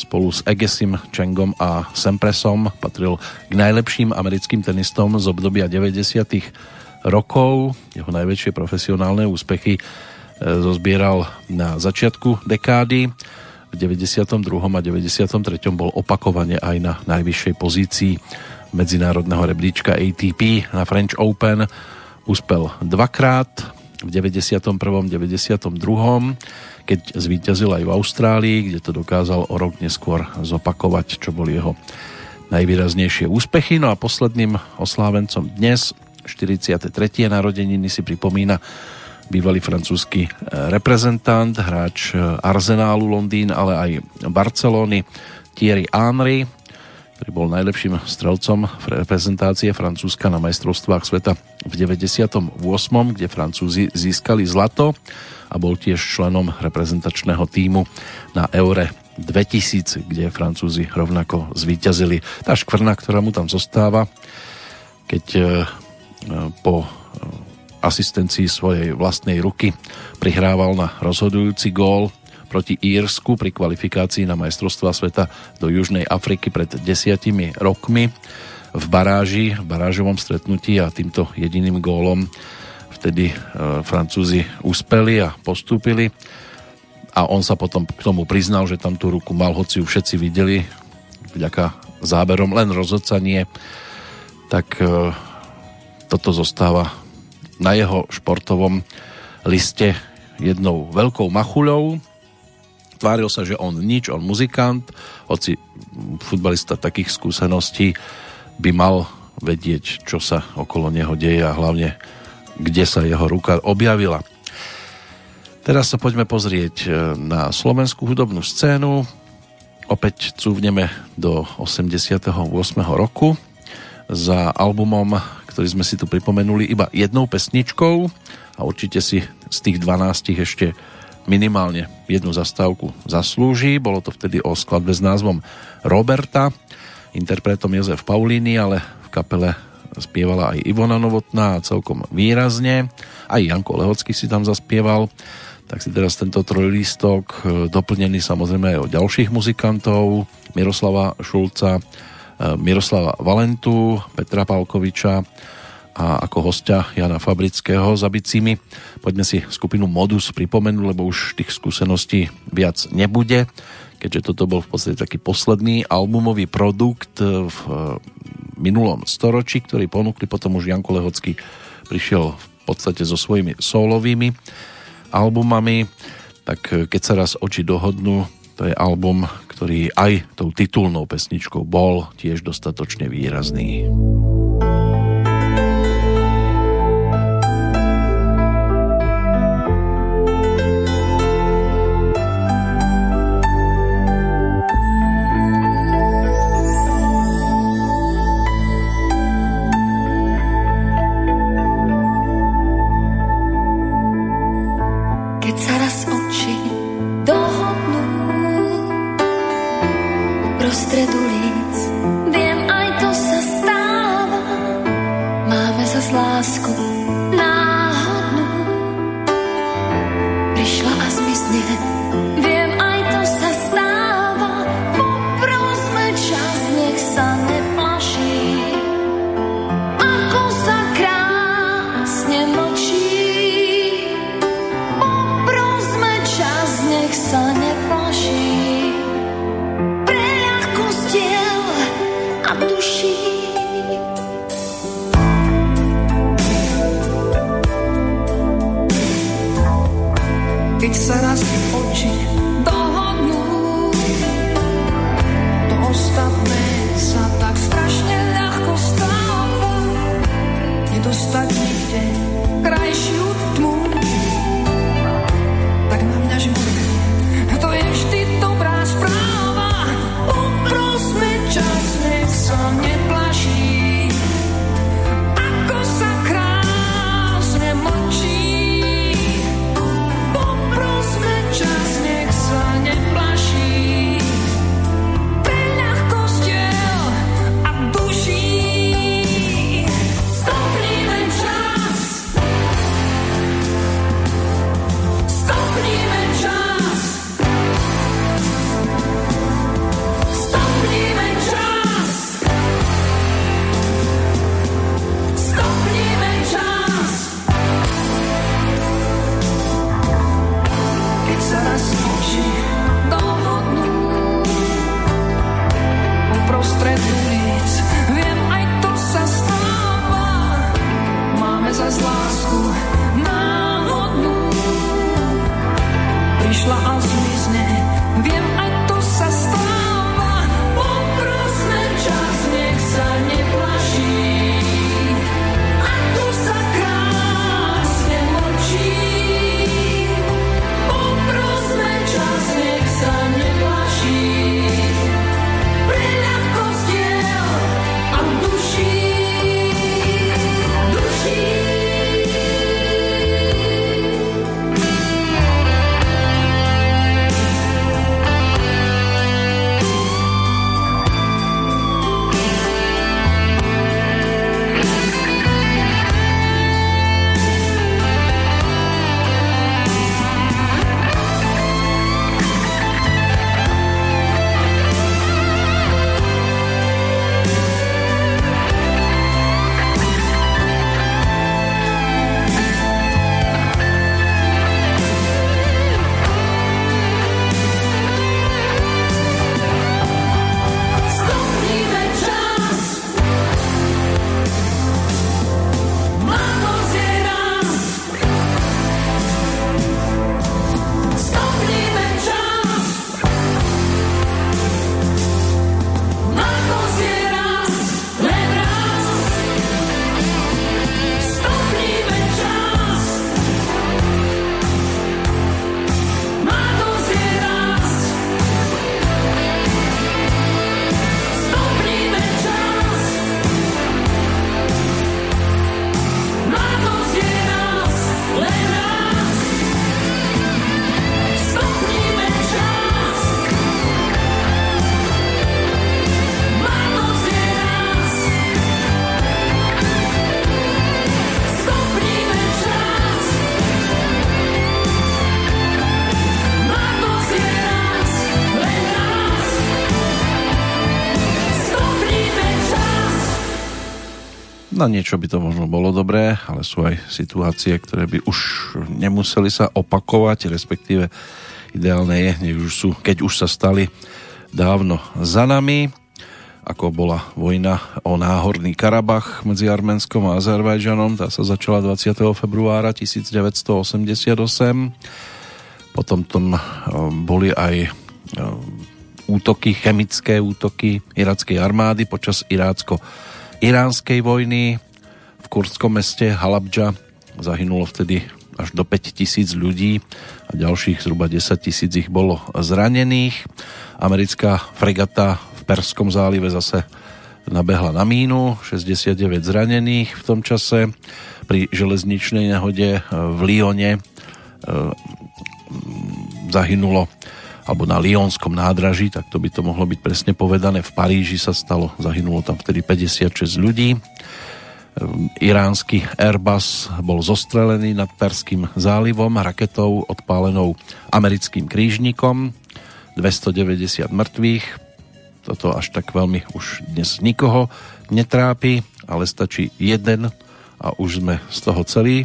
spolu s Egesim Chengom a Sempresom patril k najlepším americkým tenistom z obdobia 90. rokov. Jeho najväčšie profesionálne úspechy e, zozbieral na začiatku dekády. V 92. a 93. bol opakovane aj na najvyššej pozícii medzinárodného rebríčka ATP na French Open. Úspel dvakrát v 91. 92 keď zvíťazil aj v Austrálii, kde to dokázal o rok neskôr zopakovať, čo boli jeho najvýraznejšie úspechy. No a posledným oslávencom dnes, 43. narodeniny si pripomína bývalý francúzsky reprezentant, hráč Arsenálu Londýn, ale aj Barcelony Thierry Henry, ktorý bol najlepším strelcom reprezentácie Francúzska na majstrovstvách sveta v 98., kde Francúzi získali zlato a bol tiež členom reprezentačného týmu na Eure 2000, kde Francúzi rovnako zvíťazili. Tá škvrna, ktorá mu tam zostáva, keď e, po e, asistencii svojej vlastnej ruky. Prihrával na rozhodujúci gól proti Írsku pri kvalifikácii na majstrovstva sveta do Južnej Afriky pred desiatimi rokmi. V baráži, v barážovom stretnutí a týmto jediným gólom vtedy e, Francúzi uspeli a postúpili. A on sa potom k tomu priznal, že tam tú ruku mal, hoci ju všetci videli vďaka záberom, len rozhodcanie tak e, toto zostáva na jeho športovom liste jednou veľkou machuľou. Tváril sa, že on nič, on muzikant, hoci futbalista takých skúseností by mal vedieť, čo sa okolo neho deje a hlavne kde sa jeho ruka objavila. Teraz sa poďme pozrieť e, na slovenskú hudobnú scénu. Opäť cúvneme do 88. roku za albumom, ktorý sme si tu pripomenuli iba jednou pesničkou a určite si z tých 12 ešte minimálne jednu zastávku zaslúži. Bolo to vtedy o skladbe s názvom Roberta, interpretom Jozef Paulíny, ale v kapele spievala aj Ivona Novotná celkom výrazne. Aj Janko Lehocký si tam zaspieval. Tak si teraz tento trojlistok e, doplnený samozrejme aj o ďalších muzikantov. Miroslava Šulca, Miroslava Valentu, Petra Palkoviča, a ako hostia Jana Fabrického za bicími. Poďme si skupinu Modus pripomenúť, lebo už tých skúseností viac nebude, keďže toto bol v podstate taký posledný albumový produkt v e, minulom storočí, ktorý ponúkli potom už Janko Lehocký prišiel v podstate so svojimi solovými albumami, tak e, keď sa raz oči dohodnú, to je album, ktorý aj tou titulnou pesničkou bol tiež dostatočne výrazný. Na niečo by to možno bolo dobré, ale sú aj situácie, ktoré by už nemuseli sa opakovať, respektíve ideálne je, nech už sú, keď už sa stali dávno za nami, ako bola vojna o náhorný Karabach medzi Arménskom a Azerbajdžanom. Tá sa začala 20. februára 1988. Potom tom boli aj útoky, chemické útoky irackej armády počas irácko iránskej vojny. V kurdskom meste Halabja zahynulo vtedy až do 5 tisíc ľudí a ďalších zhruba 10 tisíc ich bolo zranených. Americká fregata v Perskom zálive zase nabehla na mínu, 69 zranených v tom čase. Pri železničnej nehode v Lyone e, zahynulo alebo na Lyonskom nádraží, tak to by to mohlo byť presne povedané. V Paríži sa stalo, zahynulo tam vtedy 56 ľudí. Ehm, iránsky Airbus bol zostrelený nad Perským zálivom raketou odpálenou americkým krížnikom. 290 mŕtvych. Toto až tak veľmi už dnes nikoho netrápi, ale stačí jeden a už sme z toho celí.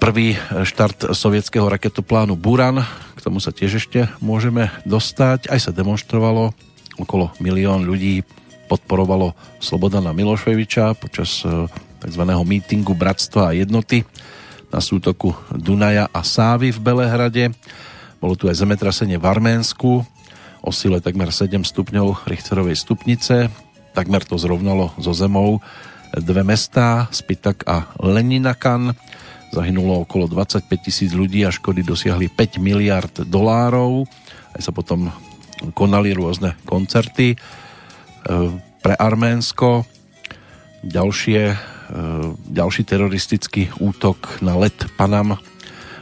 Prvý štart sovietského raketoplánu Buran, k tomu sa tiež ešte môžeme dostať. Aj sa demonstrovalo, okolo milión ľudí podporovalo Slobodana Miloševiča počas e, tzv. mítingu Bratstva a jednoty na sútoku Dunaja a Sávy v Belehrade. Bolo tu aj zemetrasenie v Arménsku o sile takmer 7 stupňov Richterovej stupnice. Takmer to zrovnalo so zemou dve mestá, Spitak a Leninakan zahynulo okolo 25 tisíc ľudí a škody dosiahli 5 miliard dolárov. Aj sa potom konali rôzne koncerty e, pre Arménsko. Ďalšie, e, ďalší teroristický útok na let Panam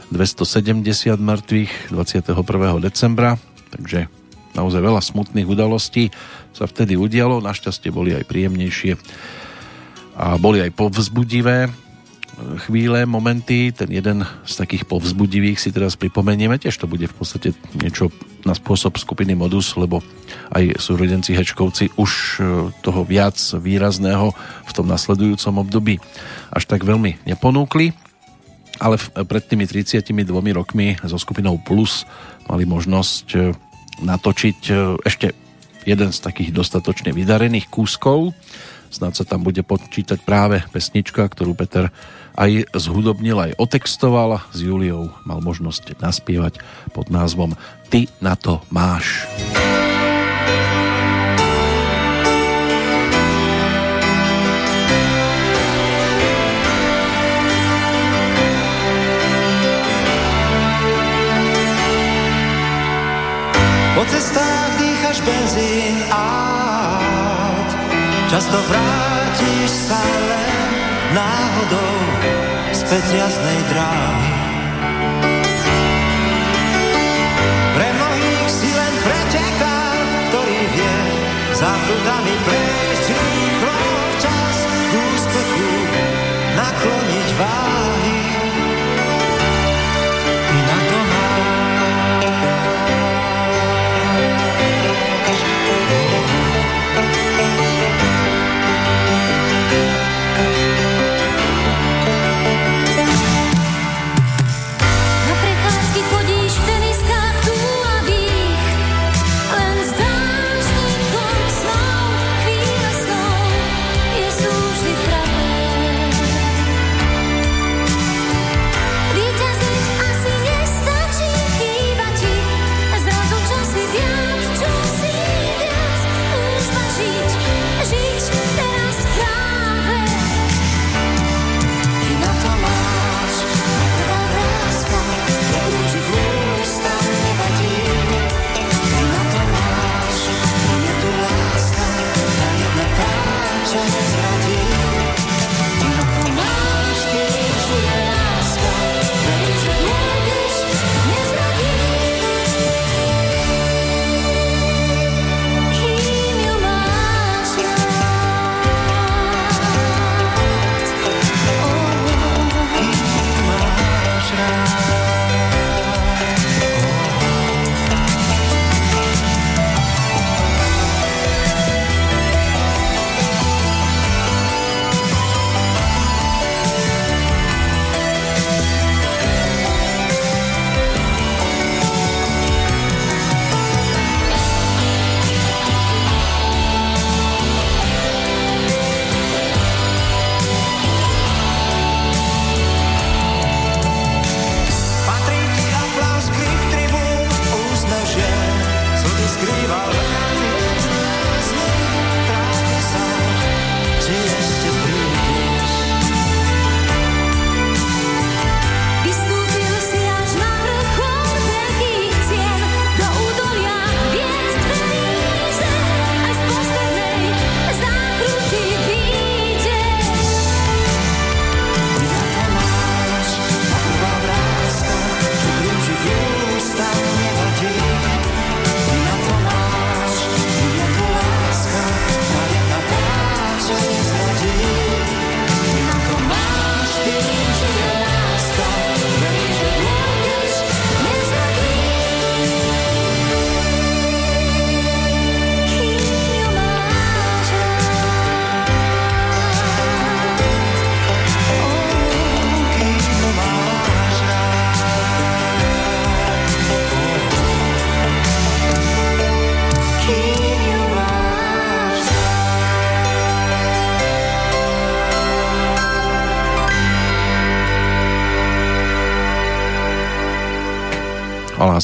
270 mŕtvych 21. decembra, takže naozaj veľa smutných udalostí sa vtedy udialo, našťastie boli aj príjemnejšie a boli aj povzbudivé chvíle, momenty. Ten jeden z takých povzbudivých si teraz pripomenieme. Tiež to bude v podstate niečo na spôsob skupiny Modus, lebo aj súrodenci Hečkovci už e, toho viac výrazného v tom nasledujúcom období až tak veľmi neponúkli. Ale pred tými 32 rokmi so skupinou Plus mali možnosť e, natočiť e, ešte jeden z takých dostatočne vydarených kúskov. Snad sa tam bude počítať práve pesnička, ktorú Peter aj zhudobnil, aj otextoval. S Juliou mal možnosť naspievať pod názvom Ty na to máš. Po cestách dýchaš benzín a často vrátiš sa len náhodou späť z jasnej dráhy. Pre mnohých si len preteká, ktorý vie za prúdami prejsť rýchlo včas k úspechu nakloniť váhy.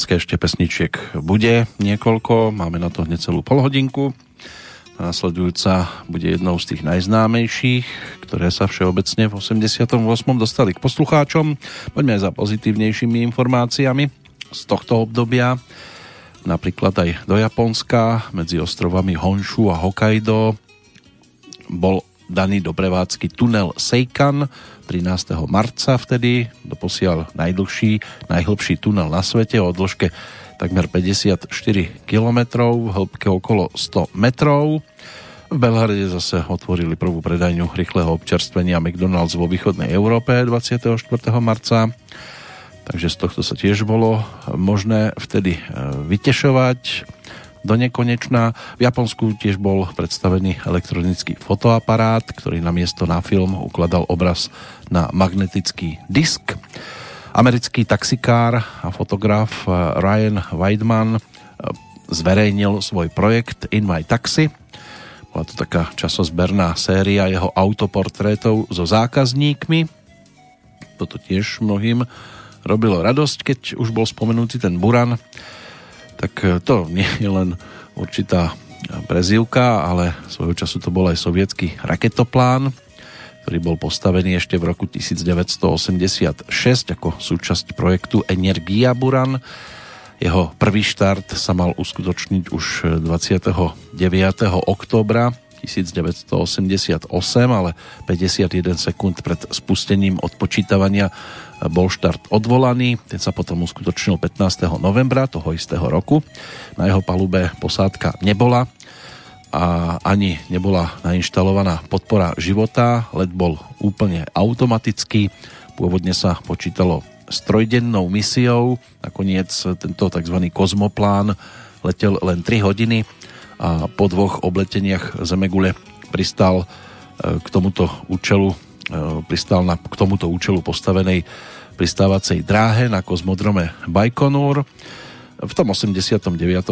Láske ešte pesničiek bude niekoľko, máme na to hneď celú polhodinku. Následujúca bude jednou z tých najznámejších, ktoré sa všeobecne v 88. dostali k poslucháčom. Poďme aj za pozitívnejšími informáciami z tohto obdobia. Napríklad aj do Japonska, medzi ostrovami Honshu a Hokkaido bol daný do prevádzky tunel Seikan, 13. marca vtedy, doposiaľ najdlhší, najhlbší tunel na svete o dĺžke takmer 54 km, v hĺbke okolo 100 metrov. V Belhrade zase otvorili prvú predajňu rýchleho občerstvenia McDonald's vo východnej Európe 24. marca. Takže z tohto sa tiež bolo možné vtedy e, vytešovať do nekonečná. V Japonsku tiež bol predstavený elektronický fotoaparát, ktorý na miesto na film ukladal obraz na magnetický disk. Americký taxikár a fotograf eh, Ryan Weidman eh, zverejnil svoj projekt In My Taxi. Bola to taká časozberná séria jeho autoportrétov so zákazníkmi. Toto tiež mnohým robilo radosť, keď už bol spomenutý ten Buran tak e, to nie je len určitá prezivka, ale svojho času to bol aj sovietský raketoplán, ktorý bol postavený ešte v roku 1986 ako súčasť projektu Energia Buran. Jeho prvý štart sa mal uskutočniť už 29. októbra 1988, ale 51 sekúnd pred spustením odpočítavania bol štart odvolaný, ten sa potom uskutočnil 15. novembra toho istého roku. Na jeho palube posádka nebola a ani nebola nainštalovaná podpora života, let bol úplne automatický, pôvodne sa počítalo s trojdennou misiou, nakoniec tento tzv. kozmoplán letel len 3 hodiny a po dvoch obleteniach Zemegule pristal e, k tomuto účelu E, pristal na k tomuto účelu postavenej pristávacej dráhe na kozmodrome Baikonur. V tom 89.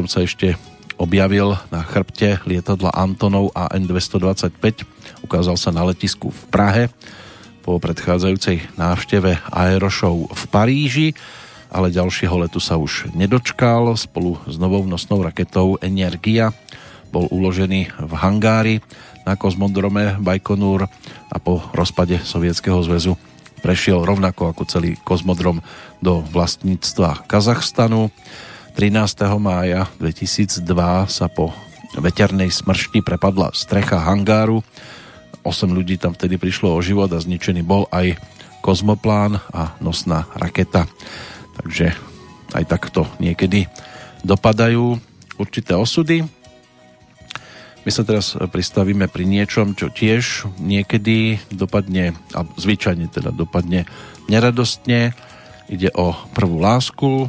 sa ešte objavil na chrbte lietadla Antonov AN-225. Ukázal sa na letisku v Prahe po predchádzajúcej návšteve Aeroshow v Paríži, ale ďalšieho letu sa už nedočkal. Spolu s novou nosnou raketou Energia bol uložený v hangári na kozmodrome Baikonur a po rozpade Sovietskeho zväzu prešiel rovnako ako celý kozmodrom do vlastníctva Kazachstanu. 13. mája 2002 sa po veternej smršti prepadla strecha hangáru. 8 ľudí tam vtedy prišlo o život a zničený bol aj kozmoplán a nosná raketa. Takže aj takto niekedy dopadajú určité osudy. My sa teraz pristavíme pri niečom, čo tiež niekedy dopadne, a zvyčajne teda dopadne neradostne. Ide o prvú lásku.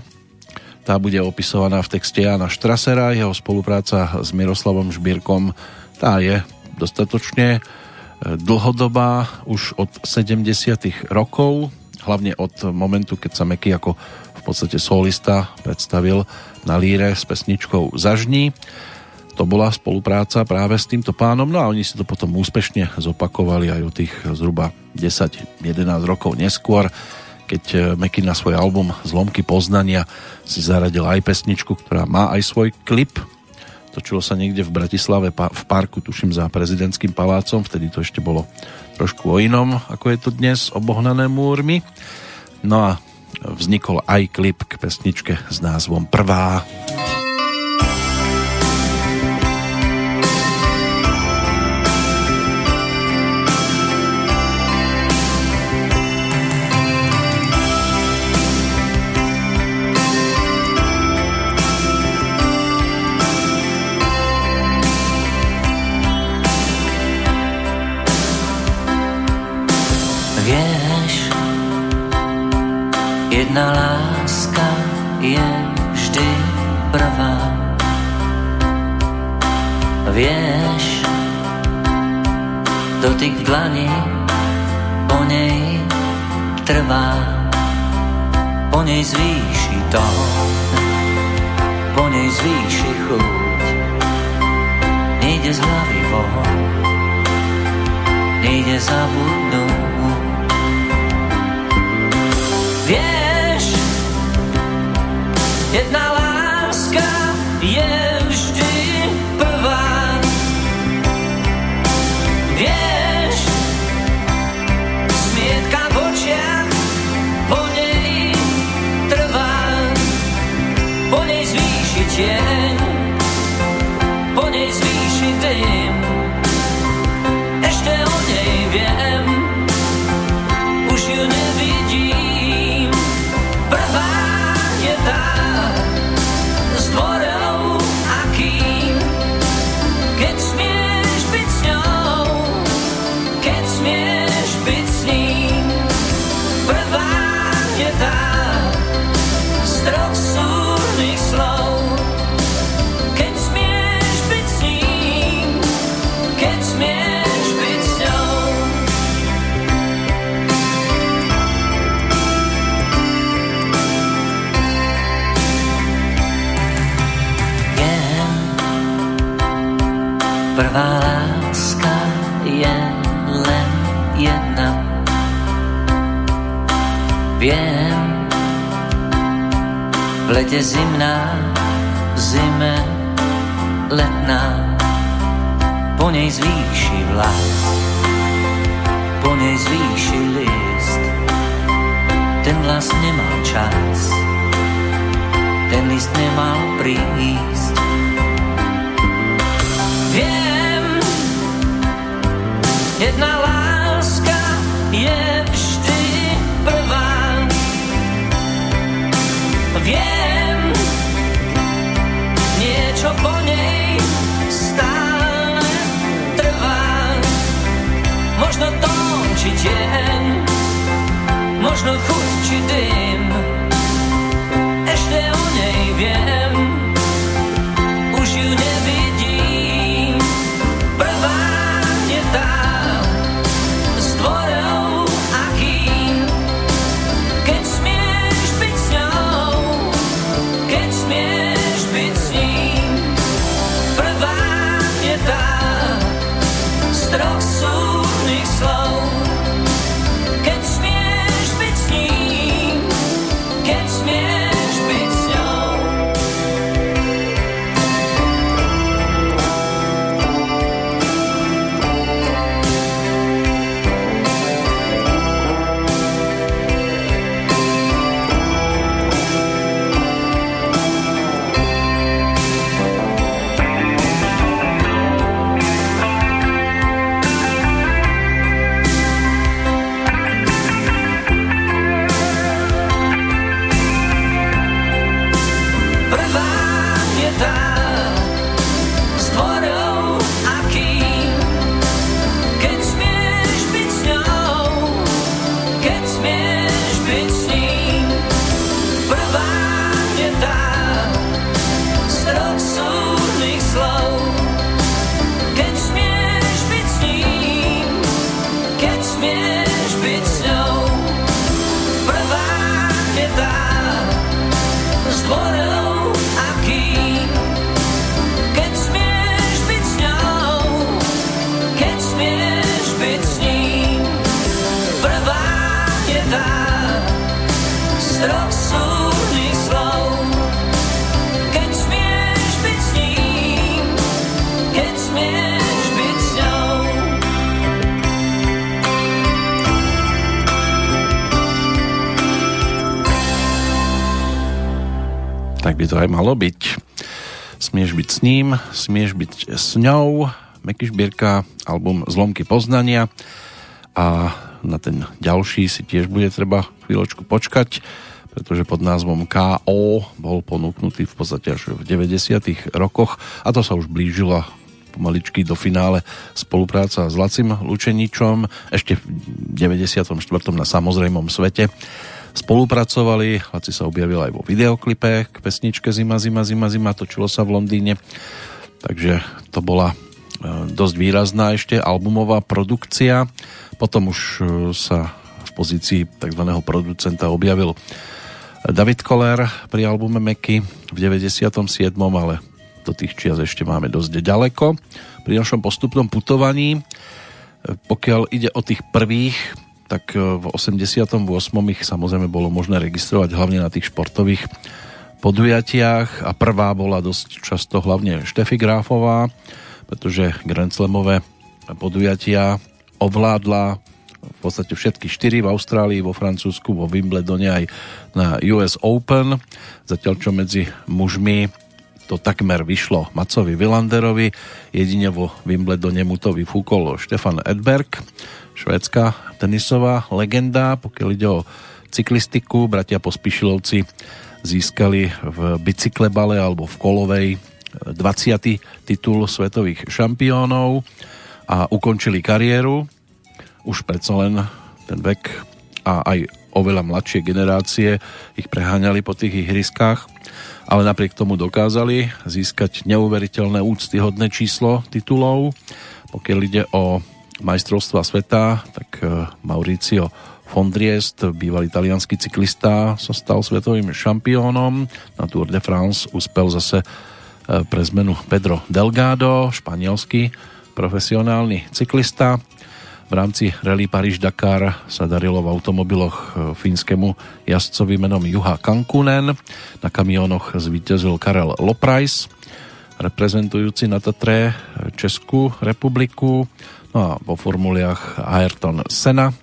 Tá bude opisovaná v texte Jana Štrasera. Jeho spolupráca s Miroslavom Žbírkom tá je dostatočne e, dlhodobá už od 70 rokov, hlavne od momentu, keď sa Meky ako v podstate solista predstavil na líre s pesničkou Zažní to bola spolupráca práve s týmto pánom, no a oni si to potom úspešne zopakovali aj o tých zhruba 10-11 rokov neskôr, keď Meky na svoj album Zlomky poznania si zaradil aj pesničku, ktorá má aj svoj klip. Točilo sa niekde v Bratislave v parku, tuším za prezidentským palácom, vtedy to ešte bolo trošku o inom, ako je to dnes, obohnané múrmi. No a vznikol aj klip k pesničke s názvom Prvá. Prvá. Jedna láska je vždy prvá. Vieš, dotyk v dlani po nej trvá. Po nej zvýši to, po nej zvýši chuť. Nejde z hlavy von, nejde zabudnúť. Vieš, Jedna láska je vždy prvá. Vieš, smietka v očiach po nej trvá, po nej zvýši tieň, po nej zvýši dym. Prvá láska je len jedna. Viem, v lete zimná, v zime letná, po nej zvýši vlas, po nej zvýši list. Ten vlas nemal čas, ten list nemal prísť. Viem, jedna láska je vždy prvá. Viem, niečo po nej stále trvá. Možno tón či tieň, možno chuť či dym. Ešte o nej viem, by to aj malo byť. Smieš byť s ním, smieš byť s ňou. Meky Šbírka, album Zlomky poznania. A na ten ďalší si tiež bude treba chvíľočku počkať, pretože pod názvom K.O. bol ponúknutý v podstate až v 90. rokoch a to sa už blížila pomaličky do finále spolupráca s Lacim Lučeničom ešte v 94. na samozrejmom svete spolupracovali. Laci sa objavil aj vo videoklipe k pesničke Zima, zima, zima, zima. Točilo sa v Londýne. Takže to bola e, dosť výrazná ešte albumová produkcia. Potom už e, sa v pozícii tzv. producenta objavil David Koller pri albume Meky v 97. ale do tých čias ešte máme dosť ďaleko. Pri našom postupnom putovaní, e, pokiaľ ide o tých prvých, tak v 88. ich samozrejme bolo možné registrovať hlavne na tých športových podujatiach a prvá bola dosť často hlavne Štefi Gráfová, pretože Grand Slamové podujatia ovládla v podstate všetky štyri v Austrálii, vo Francúzsku, vo Wimbledone aj na US Open. Zatiaľ čo medzi mužmi to takmer vyšlo Macovi Villanderovi, jedine vo Wimbledone mu to vyfúkol Štefan Edberg, švédska tenisová legenda, pokiaľ ide o cyklistiku, bratia Pospišilovci získali v bicyklebale alebo v kolovej 20. titul svetových šampiónov a ukončili kariéru. Už predsa len ten vek a aj oveľa mladšie generácie ich preháňali po tých ihriskách ale napriek tomu dokázali získať neuveriteľné úctyhodné číslo titulov. Pokiaľ ide o majstrovstva sveta, tak e, Mauricio Fondriest, bývalý talianský cyklista, sa stal svetovým šampiónom. Na Tour de France uspel zase e, pre zmenu Pedro Delgado, španielský profesionálny cyklista. V rámci Rally Paríž-Dakar sa darilo v automobiloch e, fínskemu jazdcovi menom Juha Kankunen. Na kamionoch zvíťazil Karel Loprajs, reprezentujúci na Tatre Českú republiku. No a vo formuliach Ayrton Senna.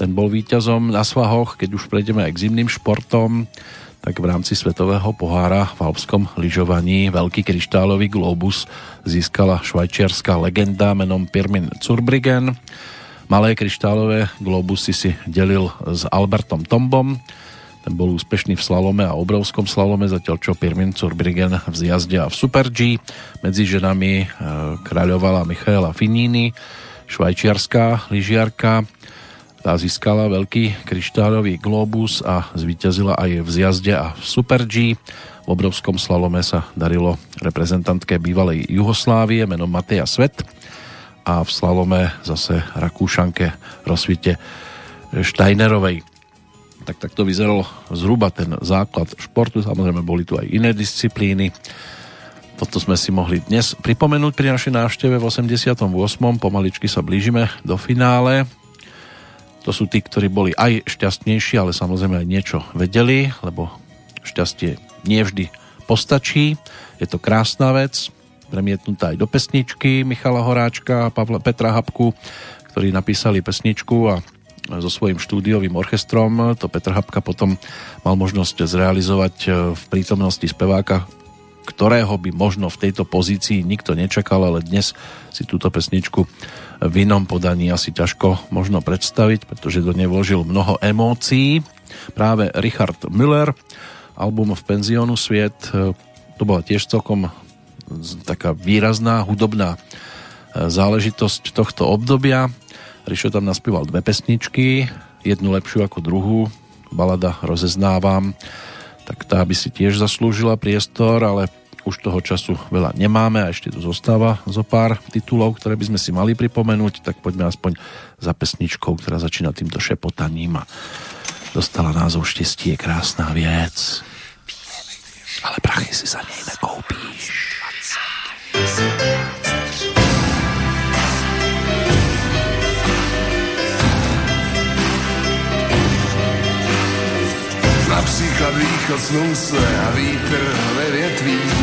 Ten bol víťazom na svahoch, keď už prejdeme aj k zimným športom tak v rámci Svetového pohára v alpskom lyžovaní Veľký kryštálový globus získala švajčiarská legenda menom Pirmin Zurbriggen. Malé kryštálové globusy si delil s Albertom Tombom. Ten bol úspešný v slalome a obrovskom slalome, zatiaľ čo Pirmin Zurbriggen v zjazde a v Super G. Medzi ženami e, kráľovala Michaela Finini, švajčiarská lyžiarka tá získala veľký kryštáľový globus a zvíťazila aj v zjazde a v Super G. V obrovskom slalome sa darilo reprezentantke bývalej Juhoslávie menom Mateja Svet a v slalome zase Rakúšanke Rosvite Steinerovej. Tak takto vyzeral zhruba ten základ športu, samozrejme boli tu aj iné disciplíny. Toto sme si mohli dnes pripomenúť pri našej návšteve v 88. Pomaličky sa blížime do finále to sú tí, ktorí boli aj šťastnejší, ale samozrejme aj niečo vedeli, lebo šťastie nie vždy postačí. Je to krásna vec, premietnutá aj do pesničky Michala Horáčka a Petra Habku, ktorí napísali pesničku a so svojím štúdiovým orchestrom. To Petr Habka potom mal možnosť zrealizovať v prítomnosti speváka, ktorého by možno v tejto pozícii nikto nečakal, ale dnes si túto pesničku v inom podaní asi ťažko možno predstaviť, pretože do nej vložil mnoho emócií. Práve Richard Müller, album v penziónu Sviet, e, to bola tiež celkom taká výrazná hudobná e, záležitosť tohto obdobia. Rišo tam naspieval dve pesničky, jednu lepšiu ako druhú, balada Rozeznávam, tak tá by si tiež zaslúžila priestor, ale už toho času veľa nemáme a ešte tu zostáva zo pár titulov, ktoré by sme si mali pripomenúť, tak poďme aspoň za pesničkou, ktorá začína týmto šepotaním a dostala názov Štěstí je krásná věc. Ale prachy si za nej nekoupíš. Například východ slunce a vítr ve větvích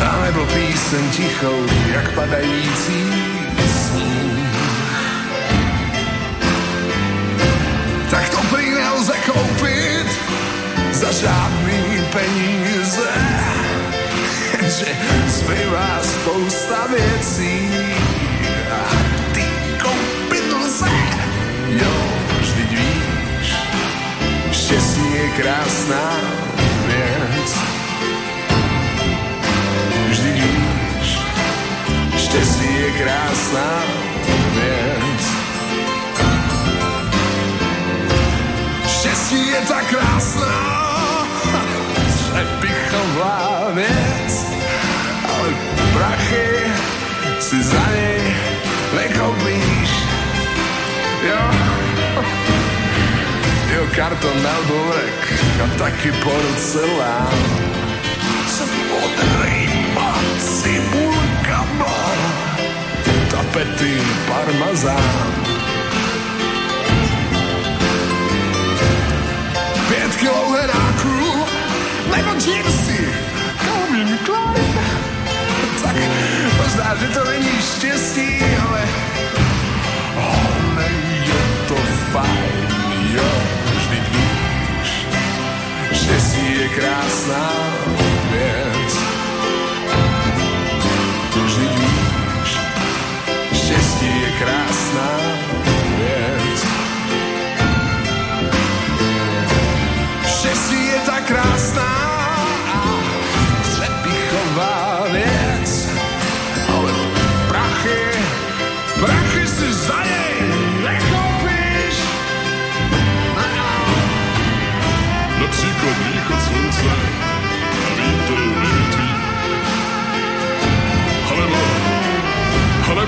A nebo píseň tichou, jak padající sníh. Tak to prý nelze koupit za žádný peníze, že zbývá spousta věcí a ty koupit lze. Jo, krásná věc štěstí je krásná věc. Štěstí je tak krásná, bychom věc, ale prachy si za něj nekoupíš. Jo, jeho karton na obrek a taký porcelán. Som modrý mat, cibulka mor, tapetín parmazán. Pět kilo heráku, lemon jersey, Calvin Klein. Tak možná, že to není štěstí, ale... Oh, man, you're the fire štěstí je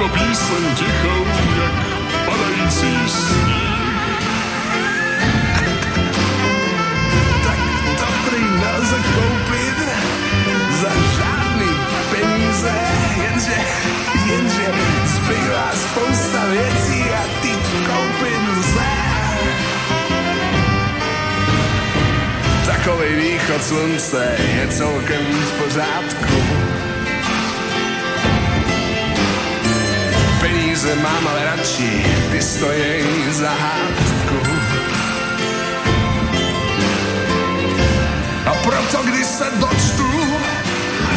alebo píseň tichou, jak padající sníh. tak to prý nelze koupit za žádný peníze, jenže, jenže zbývá spousta věcí a ty koupit lze. Takovej východ slunce je celkem v pořádku. Peníze mám ale radši, stojí za hádku. A proto, když se dočtu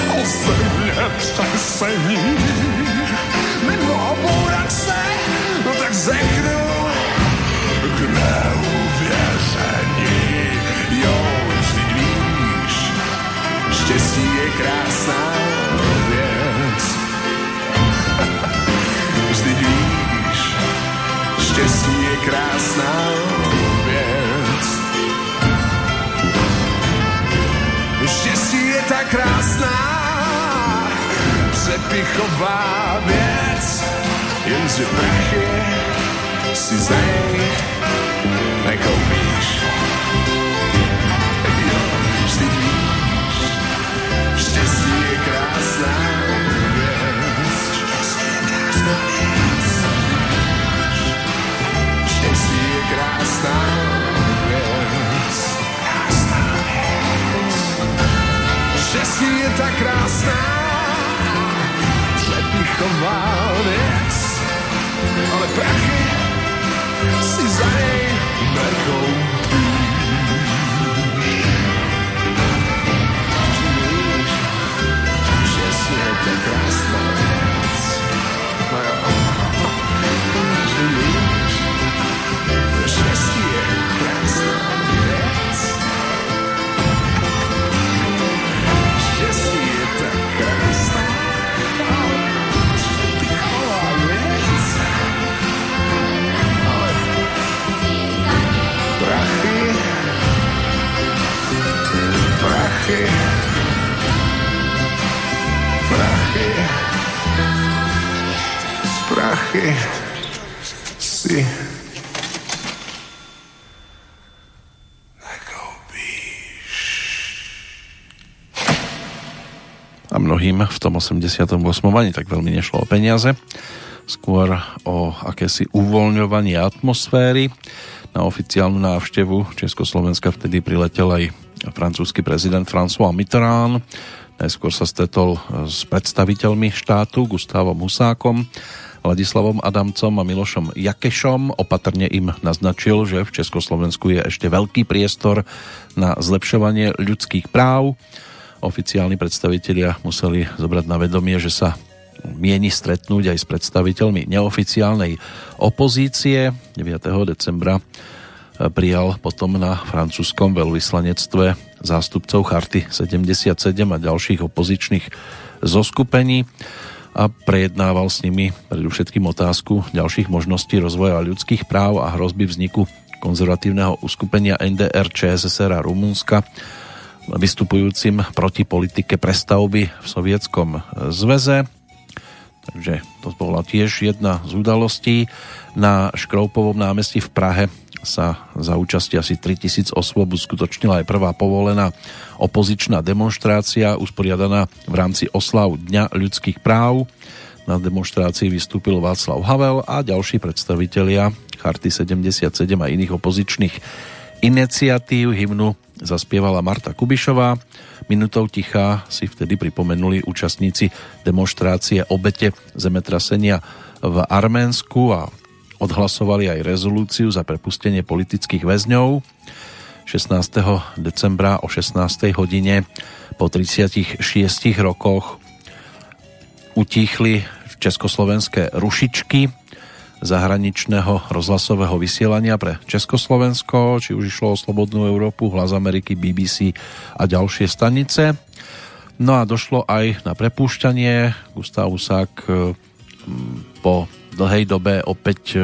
o země třesení nebo o bouračce, no tak řeknu k neuvěření. Jo, vždyť víš, štěstí je krásná krásná věc. Štěstí je tak krásná, přepichová věc, jenže prachy si za nekoupíš. Tak krásná, přepichová věc, ale prachy si za něj nekoupíš. Víš, Štěstí je tak krásná prachy, prachy, prachy si. A mnohým v tom 88. ani tak veľmi nešlo o peniaze, skôr o akési uvoľňovanie atmosféry. Na oficiálnu návštevu Československa vtedy priletel aj francúzsky prezident François Mitterrand. Najskôr sa stretol s predstaviteľmi štátu Gustavom Husákom, Ladislavom Adamcom a Milošom Jakešom. Opatrne im naznačil, že v Československu je ešte veľký priestor na zlepšovanie ľudských práv. Oficiálni predstavitelia museli zobrať na vedomie, že sa mieni stretnúť aj s predstaviteľmi neoficiálnej opozície. 9. decembra prijal potom na francúzskom veľvyslanectve zástupcov Charty 77 a ďalších opozičných zoskupení a prejednával s nimi predovšetkým otázku ďalších možností rozvoja ľudských práv a hrozby vzniku konzervatívneho uskupenia NDR ČSSR a Rumunska vystupujúcim proti politike prestavby v sovietskom zväze. Takže to bola tiež jedna z udalostí. Na Škroupovom námestí v Prahe sa za účasti asi 3000 osôb uskutočnila aj prvá povolená opozičná demonstrácia usporiadaná v rámci oslav Dňa ľudských práv. Na demonstrácii vystúpil Václav Havel a ďalší predstavitelia Charty 77 a iných opozičných iniciatív. Hymnu zaspievala Marta Kubišová, Minutou ticha si vtedy pripomenuli účastníci demonstrácie obete zemetrasenia v Arménsku a odhlasovali aj rezolúciu za prepustenie politických väzňov. 16. decembra o 16. hodine po 36 rokoch utíchli československé rušičky zahraničného rozhlasového vysielania pre Československo, či už išlo o Slobodnú Európu, Hlas Ameriky, BBC a ďalšie stanice. No a došlo aj na prepúšťanie. Gustav Husák e, po dlhej dobe opäť e,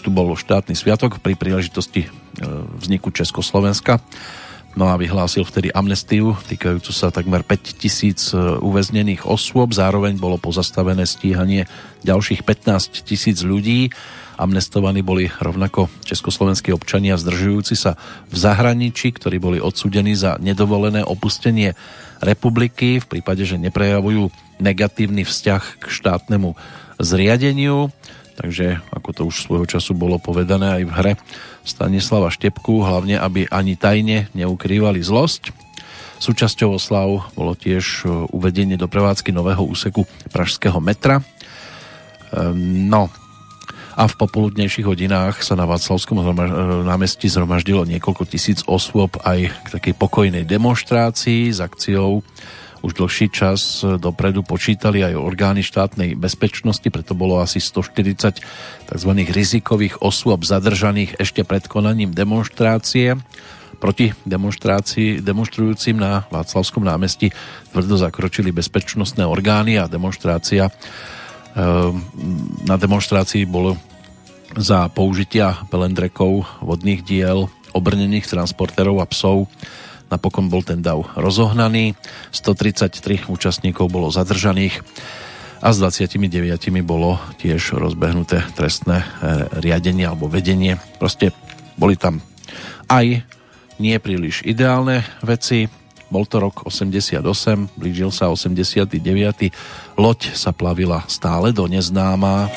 tu bol štátny sviatok pri príležitosti e, vzniku Československa No a vyhlásil vtedy amnestiu týkajúcu sa takmer 5 tisíc e, uväznených osôb. Zároveň bolo pozastavené stíhanie ďalších 15 tisíc ľudí. Amnestovaní boli rovnako československí občania zdržujúci sa v zahraničí, ktorí boli odsudení za nedovolené opustenie republiky v prípade, že neprejavujú negatívny vzťah k štátnemu zriadeniu. Takže, ako to už svojho času bolo povedané aj v hre, Stanislava Štepku, hlavne aby ani tajne neukrývali zlosť. Súčasťou oslav bolo tiež e, uvedenie do prevádzky nového úseku Pražského metra. Ehm, no a v popoludnejších hodinách sa na Václavskom e, námestí zhromaždilo niekoľko tisíc osôb aj k takej pokojnej demonstrácii s akciou už dlhší čas dopredu počítali aj orgány štátnej bezpečnosti, preto bolo asi 140 tzv. rizikových osôb zadržaných ešte pred konaním demonstrácie. Proti demonstrácii, demonstrujúcim na Václavskom námestí tvrdo zakročili bezpečnostné orgány a demonstrácia ehm, na demonstrácii bolo za použitia pelendrekov, vodných diel, obrnených transporterov a psov Napokon bol ten dav rozohnaný, 133 účastníkov bolo zadržaných a s 29 bolo tiež rozbehnuté trestné e, riadenie alebo vedenie. Proste boli tam aj nie príliš ideálne veci. Bol to rok 88, blížil sa 89. Loď sa plavila stále do neznáma.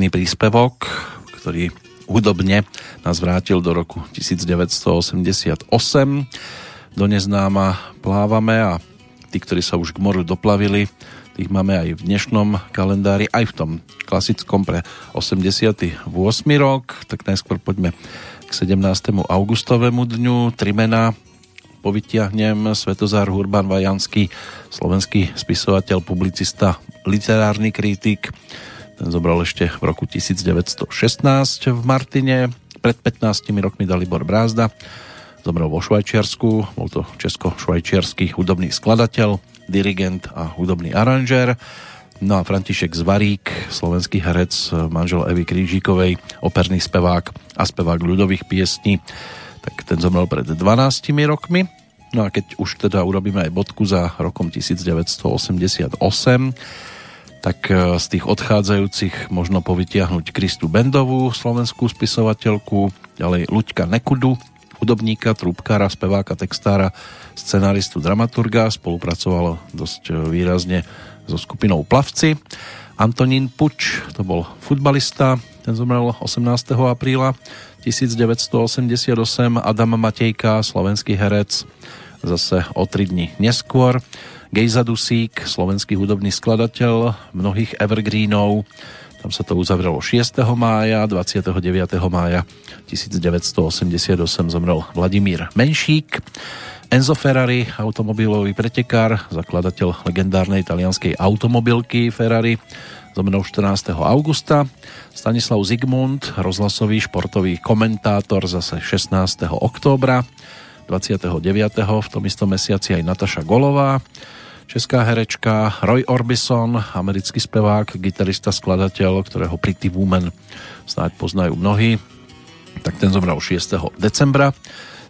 Predposledný príspevok, ktorý hudobne nás vrátil do roku 1988. Do neznáma plávame a tí, ktorí sa už k moru doplavili, tých máme aj v dnešnom kalendári, aj v tom klasickom pre 88. rok. Tak najskôr poďme k 17. augustovému dňu. Tri mená povytiahnem Svetozár Hurban Vajanský, slovenský spisovateľ, publicista, literárny kritik. Ten zobral ešte v roku 1916 v Martine. Pred 15 rokmi Dalibor Brázda zomrel vo Švajčiarsku. Bol to česko-švajčiarsky hudobný skladateľ, dirigent a hudobný aranžér. No a František Zvarík, slovenský herec, manžel Evy Krížikovej, operný spevák a spevák ľudových piesní, tak ten zomrel pred 12 rokmi. No a keď už teda urobíme aj bodku za rokom 1988, tak e, z tých odchádzajúcich možno povytiahnuť Kristu Bendovú, slovenskú spisovateľku, ďalej Luďka Nekudu, hudobníka, trúbkára, speváka, textára, scenaristu, dramaturga, spolupracoval dosť e, výrazne so skupinou Plavci. Antonín Puč, to bol futbalista, ten zomrel 18. apríla 1988. Adam Matejka, slovenský herec, zase o 3 dní neskôr. Gejza Dusík, slovenský hudobný skladateľ mnohých evergreenov. Tam sa to uzavrelo 6. mája, 29. mája 1988 zomrel Vladimír Menšík. Enzo Ferrari, automobilový pretekár, zakladateľ legendárnej talianskej automobilky Ferrari, zomrel 14. augusta. Stanislav Zigmund, rozhlasový športový komentátor, zase 16. októbra. 29. v tom istom mesiaci aj Nataša Golová, česká herečka, Roy Orbison, americký spevák, gitarista, skladateľ, ktorého Pretty Woman snáď poznajú mnohí, tak ten zomrel 6. decembra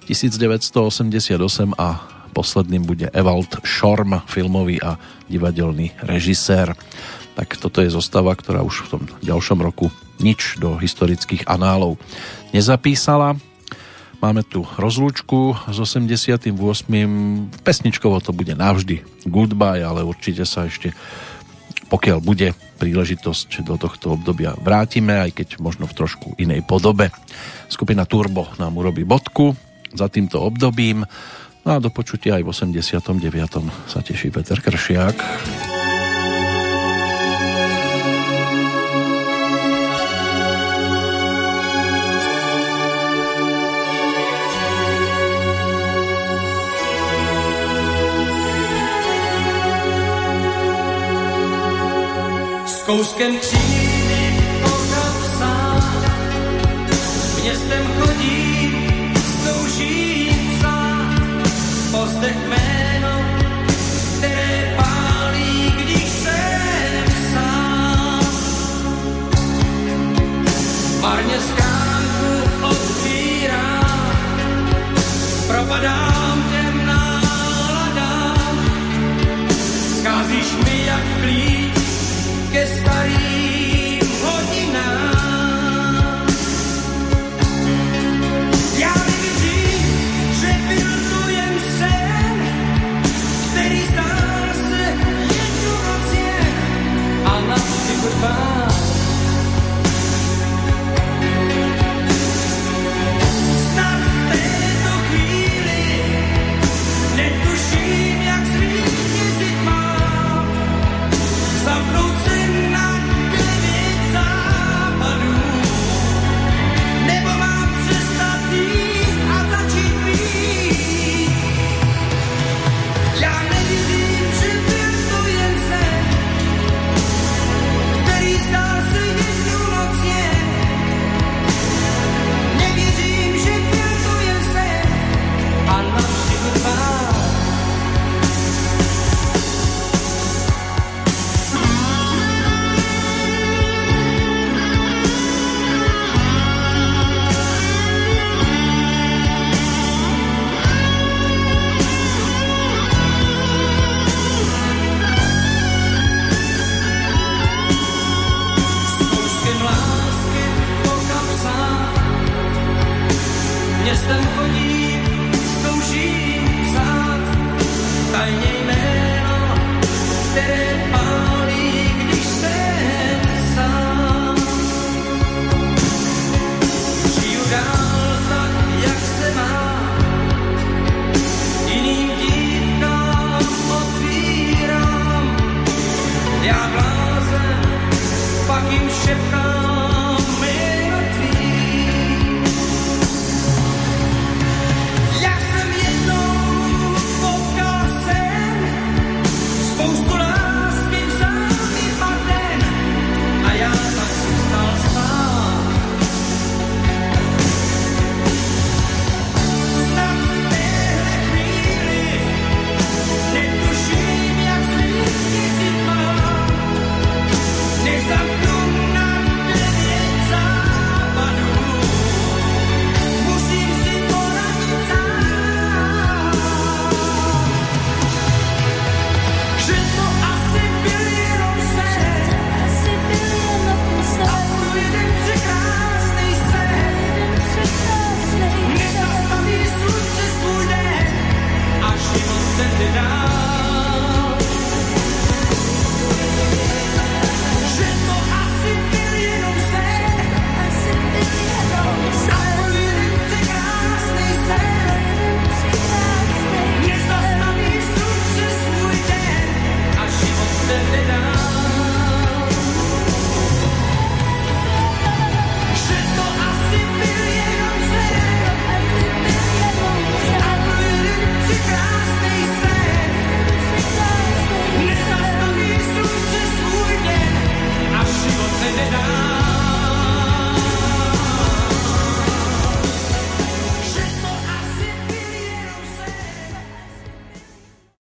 1988 a posledným bude Evald Schorm, filmový a divadelný režisér. Tak toto je zostava, ktorá už v tom ďalšom roku nič do historických análov nezapísala. Máme tu rozlúčku s 88. Pesničkovo to bude navždy goodbye, ale určite sa ešte pokiaľ bude príležitosť do tohto obdobia vrátime, aj keď možno v trošku inej podobe. Skupina Turbo nám urobí bodku za týmto obdobím. No a do počutia aj v 89. sa teší Peter Kršiak. kouskem křídy okam sám. Městem chodí, stouží sám, pozdech jméno, které pálí, když jsem sám. Marně skánku otvírám, propadám